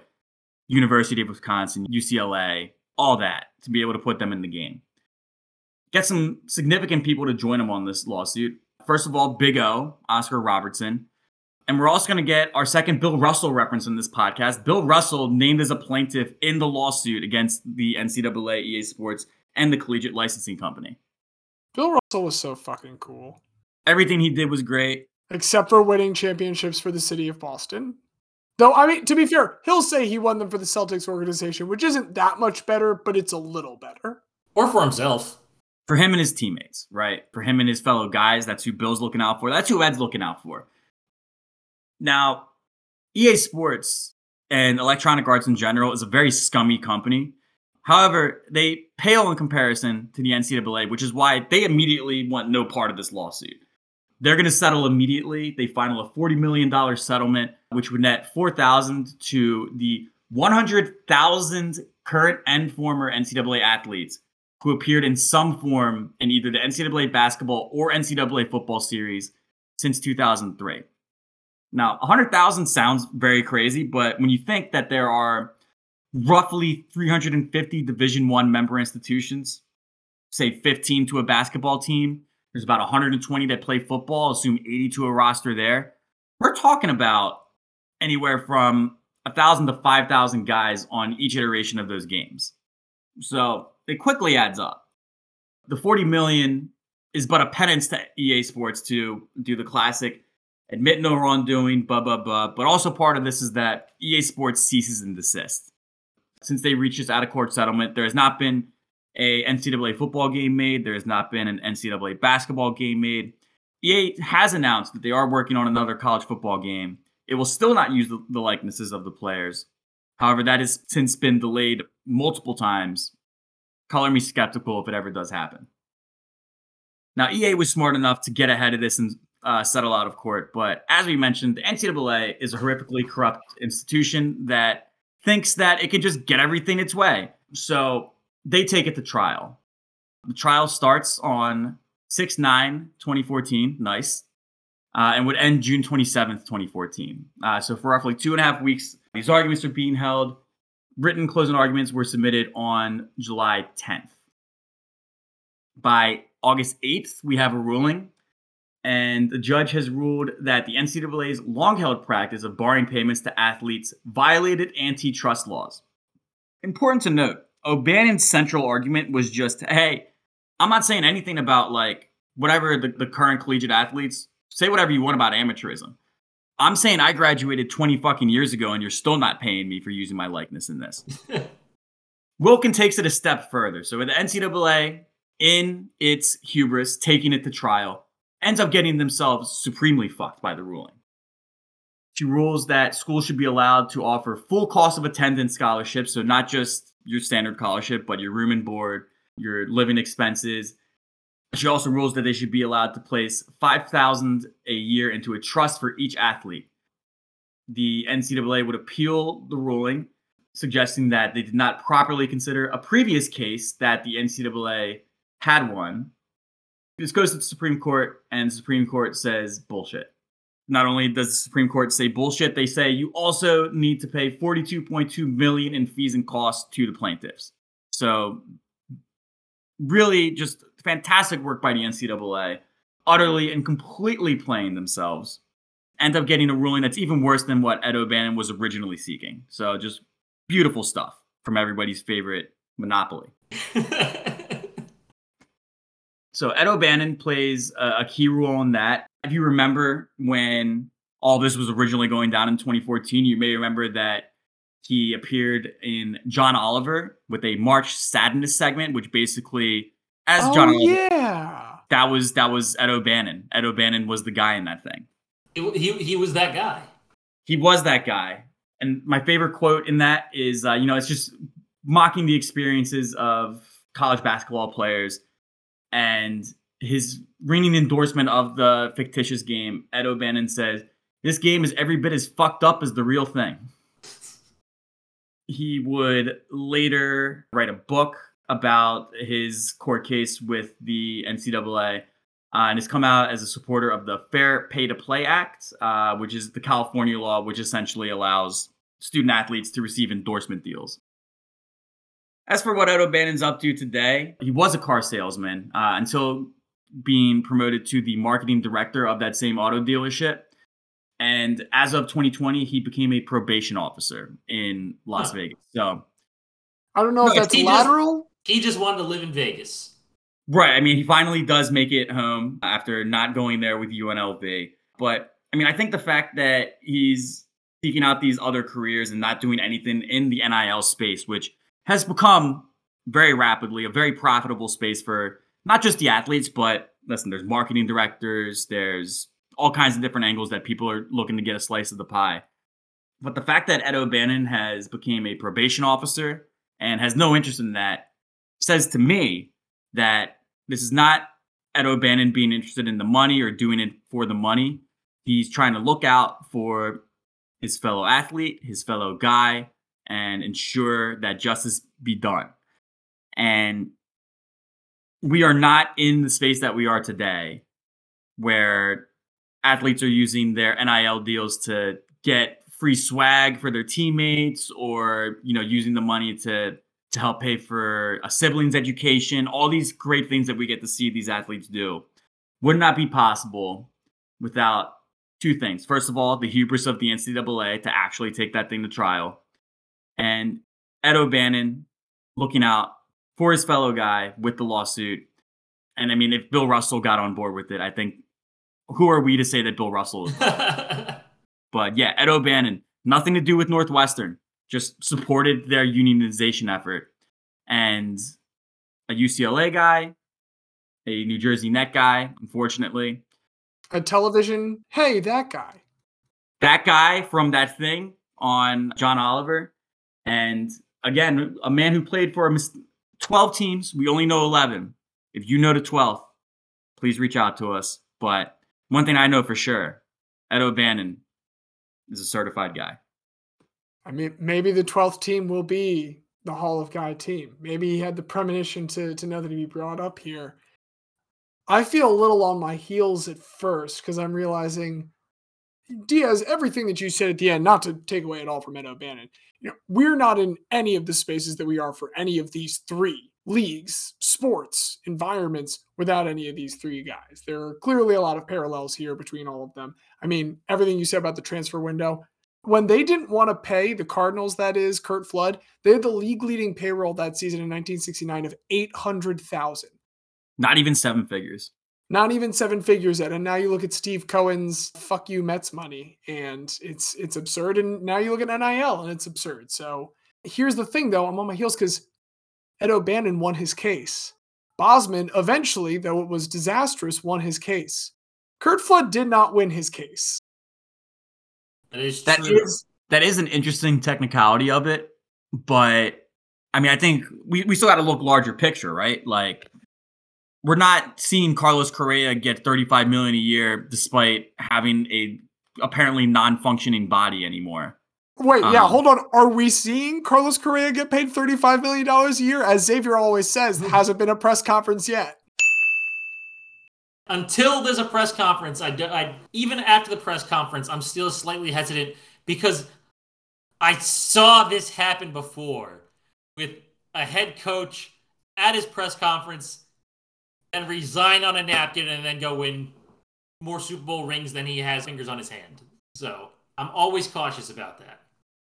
University of Wisconsin, UCLA, all that to be able to put them in the game. Get some significant people to join them on this lawsuit. First of all, Big O, Oscar Robertson. And we're also going to get our second Bill Russell reference in this podcast. Bill Russell named as a plaintiff in the lawsuit against the NCAA, EA Sports, and the Collegiate Licensing Company. Bill Russell was so fucking cool. Everything he did was great. Except for winning championships for the city of Boston. Though, I mean, to be fair, he'll say he won them for the Celtics organization, which isn't that much better, but it's a little better. Or for himself. For him and his teammates, right? For him and his fellow guys, that's who Bill's looking out for. That's who Ed's looking out for. Now, EA Sports and Electronic Arts in general is a very scummy company. However, they pale in comparison to the NCAA, which is why they immediately want no part of this lawsuit. They're going to settle immediately. They final a $40 million settlement, which would net 4000 to the 100,000 current and former NCAA athletes who appeared in some form in either the NCAA basketball or NCAA football series since 2003. Now, 100,000 sounds very crazy, but when you think that there are roughly 350 Division 1 member institutions, say 15 to a basketball team, there's about 120 that play football, assume 80 to a roster there. We're talking about anywhere from 1,000 to 5,000 guys on each iteration of those games. So it quickly adds up. The 40 million is but a penance to EA Sports to do the classic admit no wrongdoing, blah, blah, blah. But also part of this is that EA Sports ceases and desists. Since they reached this out of court settlement, there has not been a NCAA football game made. There has not been an NCAA basketball game made. EA has announced that they are working on another college football game. It will still not use the, likenesses of the players. However, that has since been delayed multiple times. Color me skeptical if it ever does happen. Now, EA was smart enough to get ahead of this and uh, settle out of court. But as we mentioned, the NCAA is a horrifically corrupt institution that thinks that it can just get everything its way. So they take it to trial. The trial starts on 6 9 2014. Nice. Uh, and would end June 27th, 2014. Uh, so, for roughly two and a half weeks, these arguments are being held. Written closing arguments were submitted on July 10th. By August 8th, we have a ruling, and the judge has ruled that the NCAA's long held practice of barring payments to athletes violated antitrust laws. Important to note O'Bannon's central argument was just, hey, I'm not saying anything about like whatever the, the current collegiate athletes say whatever you want about amateurism. I'm saying I graduated 20 fucking years ago and you're still not paying me for using my likeness in this. Wilken takes it a step further. So with the NCAA in its hubris, taking it to trial, ends up getting themselves supremely fucked by the ruling. She rules that schools should be allowed to offer full cost of attendance scholarships, so not just your standard scholarship, but your room and board, your living expenses. She also rules that they should be allowed to place 5000 a year into a trust for each athlete. The NCAA would appeal the ruling, suggesting that they did not properly consider a previous case that the NCAA had won. This goes to the Supreme Court, and the Supreme Court says bullshit not only does the Supreme Court say bullshit, they say you also need to pay 42.2 million in fees and costs to the plaintiffs. So really just fantastic work by the NCAA, utterly and completely playing themselves. End up getting a ruling that's even worse than what Ed O'Bannon was originally seeking. So just beautiful stuff from everybody's favorite monopoly. so Ed O'Bannon plays a, a key role in that if you remember when all this was originally going down in 2014, you may remember that he appeared in John Oliver with a March Sadness segment, which basically, as oh, John Oliver, yeah. that was that was Ed O'Bannon. Ed O'Bannon was the guy in that thing. It, he he was that guy. He was that guy. And my favorite quote in that is, uh, you know, it's just mocking the experiences of college basketball players and his ringing endorsement of the fictitious game, Ed O'Bannon says, This game is every bit as fucked up as the real thing. He would later write a book about his court case with the NCAA uh, and has come out as a supporter of the Fair Pay to Play Act, uh, which is the California law, which essentially allows student athletes to receive endorsement deals. As for what Ed O'Bannon's up to today, he was a car salesman uh, until being promoted to the marketing director of that same auto dealership. And as of 2020, he became a probation officer in Las huh. Vegas. So I don't know no, if that's he lateral. Just, he just wanted to live in Vegas. Right. I mean, he finally does make it home after not going there with UNLV. But I mean, I think the fact that he's seeking out these other careers and not doing anything in the NIL space, which has become very rapidly a very profitable space for not just the athletes, but listen, there's marketing directors, there's all kinds of different angles that people are looking to get a slice of the pie. But the fact that Ed O'Bannon has became a probation officer and has no interest in that says to me that this is not Ed O'Bannon being interested in the money or doing it for the money. He's trying to look out for his fellow athlete, his fellow guy, and ensure that justice be done. And we are not in the space that we are today where athletes are using their NIL deals to get free swag for their teammates or you know using the money to to help pay for a sibling's education all these great things that we get to see these athletes do. Would not be possible without two things. First of all the hubris of the ncaa to actually take that thing to trial. And ed o'bannon looking out for his fellow guy with the lawsuit and i mean if bill russell got on board with it i think who are we to say that bill russell is but yeah, Ed O'Bannon, nothing to do with Northwestern, just supported their unionization effort. And a UCLA guy, a New Jersey Net guy, unfortunately. A television, hey, that guy. That guy from that thing on John Oliver. And again, a man who played for 12 teams. We only know 11. If you know the 12th, please reach out to us. But one thing I know for sure Ed O'Bannon is a certified guy. I mean, maybe the 12th team will be the Hall of Guy team. Maybe he had the premonition to, to know that he'd be brought up here. I feel a little on my heels at first because I'm realizing, Diaz, everything that you said at the end, not to take away at all from Ed O'Bannon, you know, we're not in any of the spaces that we are for any of these three leagues, sports, environments without any of these three guys. There are clearly a lot of parallels here between all of them. I mean, everything you said about the transfer window, when they didn't want to pay the Cardinals, that is Curt Flood, they had the league leading payroll that season in 1969 of 800,000. Not even seven figures. Not even seven figures yet. And now you look at Steve Cohen's fuck you Mets money and it's it's absurd. And now you look at NIL and it's absurd. So here's the thing though, I'm on my heels because Ed O'Bannon won his case. Bosman eventually, though it was disastrous, won his case. Curt Flood did not win his case. That is That true. is that is an interesting technicality of it, but I mean, I think we, we still got to look larger picture, right? Like we're not seeing Carlos Correa get 35 million a year despite having a apparently non-functioning body anymore. Wait, yeah, Um, hold on. Are we seeing Carlos Correa get paid $35 million a year? As Xavier always says, there hasn't been a press conference yet. until there's a press conference, I, do, I even after the press conference, I'm still slightly hesitant because I saw this happen before with a head coach at his press conference and resign on a napkin and then go win more Super Bowl rings than he has fingers on his hand. So I'm always cautious about that.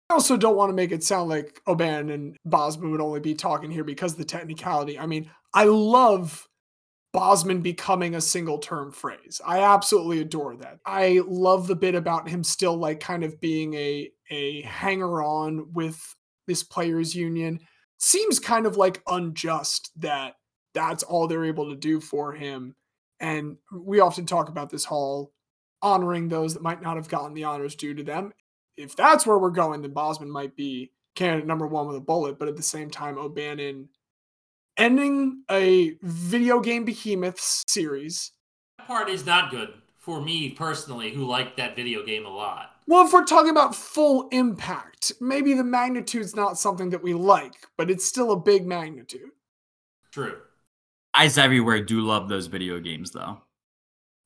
I also don't want to make it sound like Oban and Bosman would only be talking here because of the technicality. I mean, I love Bosman becoming a single term phrase. I absolutely adore that. I love the bit about him still like kind of being a a hanger on with this players union. Seems kind of like unjust that that's all they're able to do for him. And we often talk about this hall honoring those that might not have gotten the honors due to them. If that's where we're going, then Bosman might be candidate number one with a bullet. But at the same time, O'Bannon ending a video game behemoths series. That part is not good for me personally, who liked that video game a lot. Well, if we're talking about full impact, maybe the magnitude's not something that we like, but it's still a big magnitude. True. Eyes everywhere do love those video games though.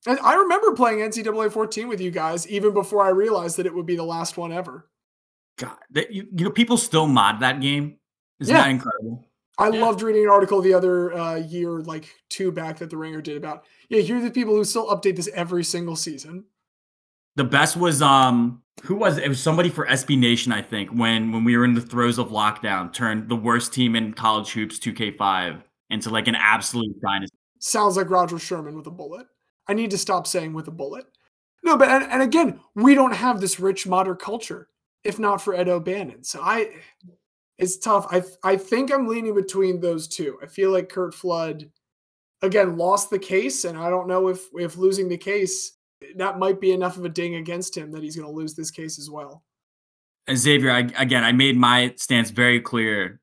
And I remember playing NCAA 14 with you guys even before I realized that it would be the last one ever. God, that, you, you know, people still mod that game. Isn't Yeah. that incredible? I Yeah. loved reading an article the other uh, year, like two back, that the Ringer did about. Yeah, here are the people who still update this every single season. The best was um who was it? It was somebody for SB Nation, I think, when when we were in the throes of lockdown, turned the worst team in college hoops 2K5 into like an absolute dynasty. Sounds like Rodger Sherman with a bullet. I need to stop saying with a bullet. No, but and, and again, we don't have this rich modern culture if not for Ed O'Bannon. So I, it's tough. I I think I'm leaning between those two. I feel like Curt Flood, again, lost the case, and I don't know if if losing the case that might be enough of a ding against him that he's going to lose this case as well. And Xavier, I, again, I made my stance very clear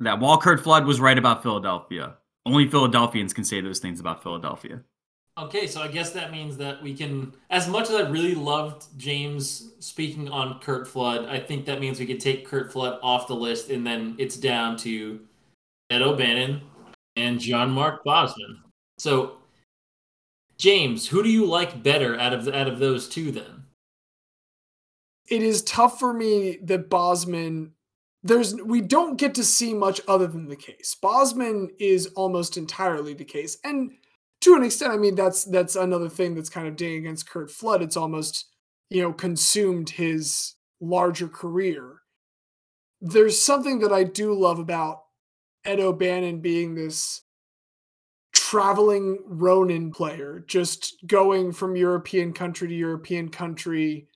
that while Curt Flood was right about Philadelphia, Only Philadelphians can say those things about Philadelphia. Okay, so I guess that means that we can, as much as I really loved James speaking on Curt Flood, I think that means we could take Curt Flood off the list, and then it's down to Ed O'Bannon and Jean-Marc Bosman. So, James, who do you like better out of out of those two? Then it is tough for me that Bosman there's we don't get to see much other than the case. Bosman is almost entirely the case. And to an extent, I mean that's that's another thing that's kind of ding against Curt Flood. It's almost, you know, consumed his larger career. There's something that I do love about Ed O'Bannon being this traveling Ronin player, just going from European country to European country,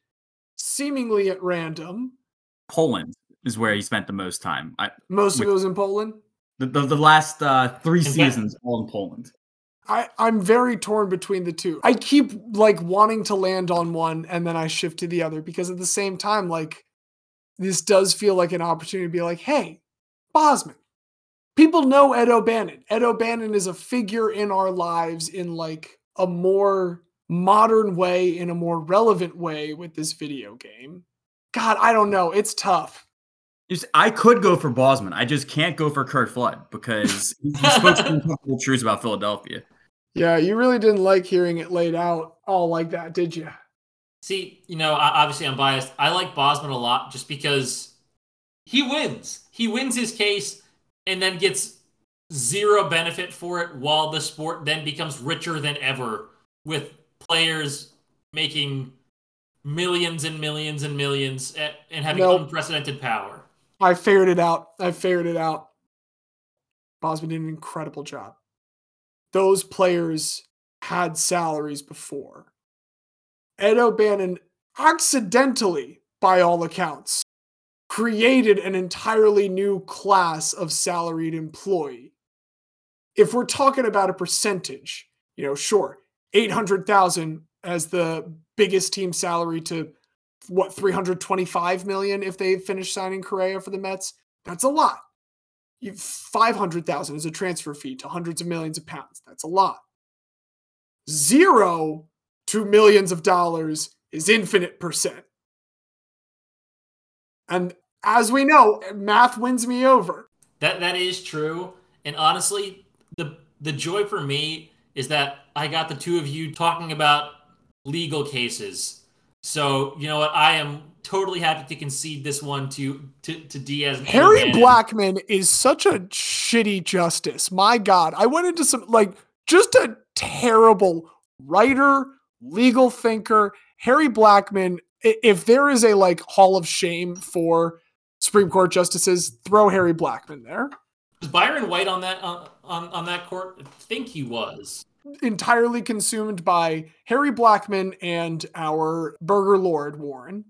seemingly at random. Poland is where he spent the most time. I, most of it was in Poland. The the, the last uh, three seasons all in Poland. I, I'm very torn between the two. I keep like wanting to land on one and then I shift to the other because at the same time, like this does feel like an opportunity to be like, hey, Bosman, people know Ed O'Bannon. Ed O'Bannon is a figure in our lives in like a more modern way, in a more relevant way with this video game. God, I don't know. It's tough. I could go for Bosman. I just can't go for Curt Flood because he spoke some uncomfortable truths about Philadelphia. Yeah, you really didn't like hearing it laid out all like that, did you? See, you know, obviously I'm biased. I like Bosman a lot just because he wins. He wins his case and then gets zero benefit for it while the sport then becomes richer than ever with players making millions and millions and millions at, and having nope. unprecedented power. I figured it out. I figured it out. Bosman did an incredible job. Those players had salaries before. Ed O'Bannon accidentally, by all accounts, created an entirely new class of salaried employee. If we're talking about a percentage, you know, sure, 800,000 as the biggest team salary to what 325 million if they finish signing Correa for the Mets. That's a lot. 500,000 is a transfer fee to hundreds of millions of pounds. That's a lot. Zero to millions of dollars is infinite percent. And as we know, math wins me over. That that is true. And honestly, the the joy for me is that I got the two of you talking about legal cases. So, you know what? I am totally happy to concede this one to to, to Diaz. Harry Blackmun is such a shitty justice. My God. I went into some like just a terrible writer, legal thinker. Harry Blackmun. if there is a like hall of shame for Supreme Court justices, throw Harry Blackmun there. Was Byron White on that on, on, on that court? I think he was. Entirely consumed by Harry Blackmun and our Burger Lord Warren.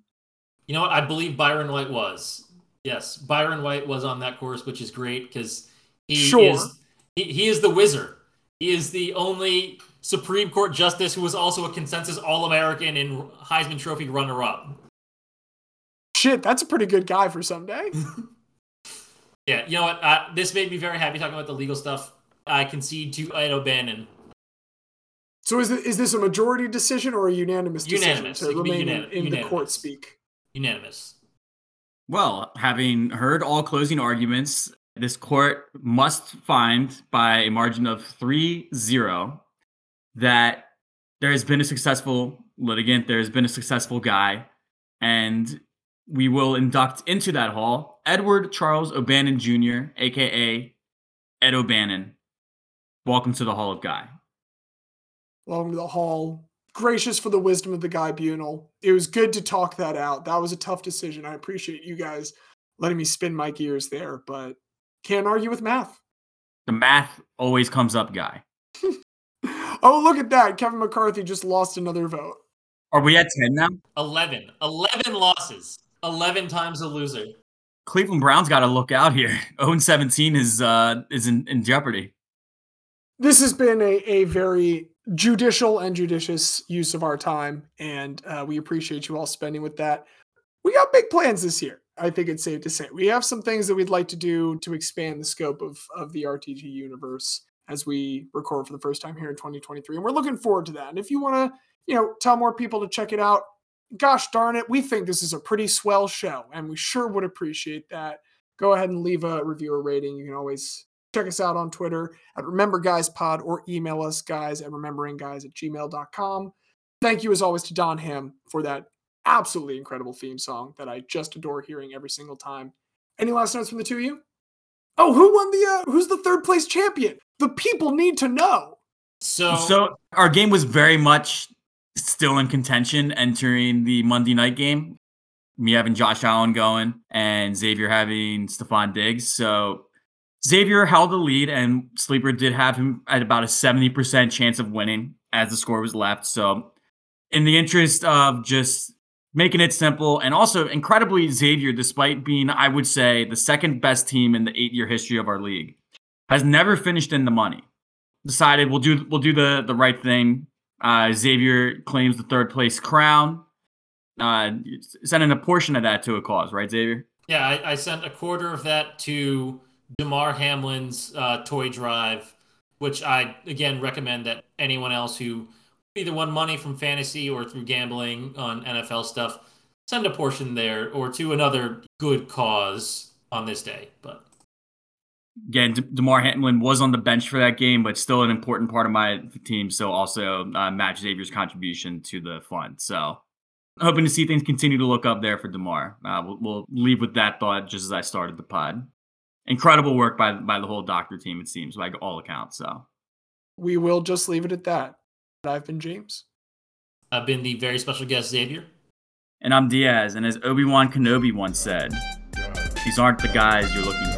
You know what? I believe Byron White was. Yes, Byron White was on that course, which is great because he sure. is he, he is the wizard. He is the only Supreme Court justice who was also a consensus All American and Heisman Trophy runner up. Shit, that's a pretty good guy for someday. yeah, you know what? Uh, this made me very happy talking about the legal stuff. I concede to Ed O'Bannon. So is, it, is this a majority decision or a unanimous decision unanimous. to remain unanim- in, in unanimous. the court speak? Unanimous. Well, having heard all closing arguments, this court must find by a margin of 3 0 that there has been a successful litigant, there has been a successful guy, and we will induct into that hall Edward Charles O'Bannon Jr., aka Ed O'Bannon. Welcome to the Hall of Guy. Welcome to the hall. Gracious for the wisdom of the guy Bunel. It was good to talk that out. That was a tough decision. I appreciate you guys letting me spin my gears there, but can't argue with math. The math always comes up, guy. oh, look at that. Kevin McCarthy just lost another vote. Are we at 10 now? 11. 11 losses. 11 times a loser. Cleveland Browns got to look out here. 0 17 is uh is in, in jeopardy. This has been a, a very judicial and judicious use of our time, and uh, we appreciate you all spending with that. We got big plans this year. I think it's safe to say we have some things that we'd like to do to expand the scope of of the RTG universe. as we record for the first time here in 2023. And we're looking forward to that. And if you want to, you know, tell more people to check it out, gosh darn it, we think this is a pretty swell show and we sure would appreciate that. Go ahead and leave a review or rating. You can always check us out on Twitter at Remember Guys Pod or email us guys at rememberingguys at gmail.com. Thank you as always to Don Ham for that absolutely incredible theme song that I just adore hearing every single time. Any last notes from the two of you? Oh, who won the uh, who's the third place champion? The people need to know. So, So our game was very much still in contention entering the Monday night game. Me having Josh Allen going and Xavier having Stefon Diggs. So Xavier held the lead and Sleeper did have him at about a 70% chance of winning as the score was left. So in the interest of just making it simple and also incredibly Xavier, despite being, I would say, the second best team in the eight year history of our league, has never finished in the money. Decided we'll do we'll do the the right thing. Uh, Xavier claims the third place crown. Uh, sending a portion of that to a cause, right, Xavier? yeah, I, I sent a quarter of that to Damar Hamlin's uh, toy drive, which I again recommend that anyone else who either won money from fantasy or through gambling on NFL stuff send a portion there or to another good cause on this day. But Again, D- Damar Hamlin was on the bench for that game, but still an important part of my team. So also uh, match Xavier's contribution to the fund. So hoping to see things continue to look up there for Damar. Uh, we'll, we'll leave with that thought just as I started the pod. Incredible work by by the whole doctor team. It seems by all accounts. So We will just leave it at that. I've been James. I've been the very special guest, Xavier. and I'm Diaz, and as Obi Wan Kenobi once said, these aren't the guys you're looking for. God.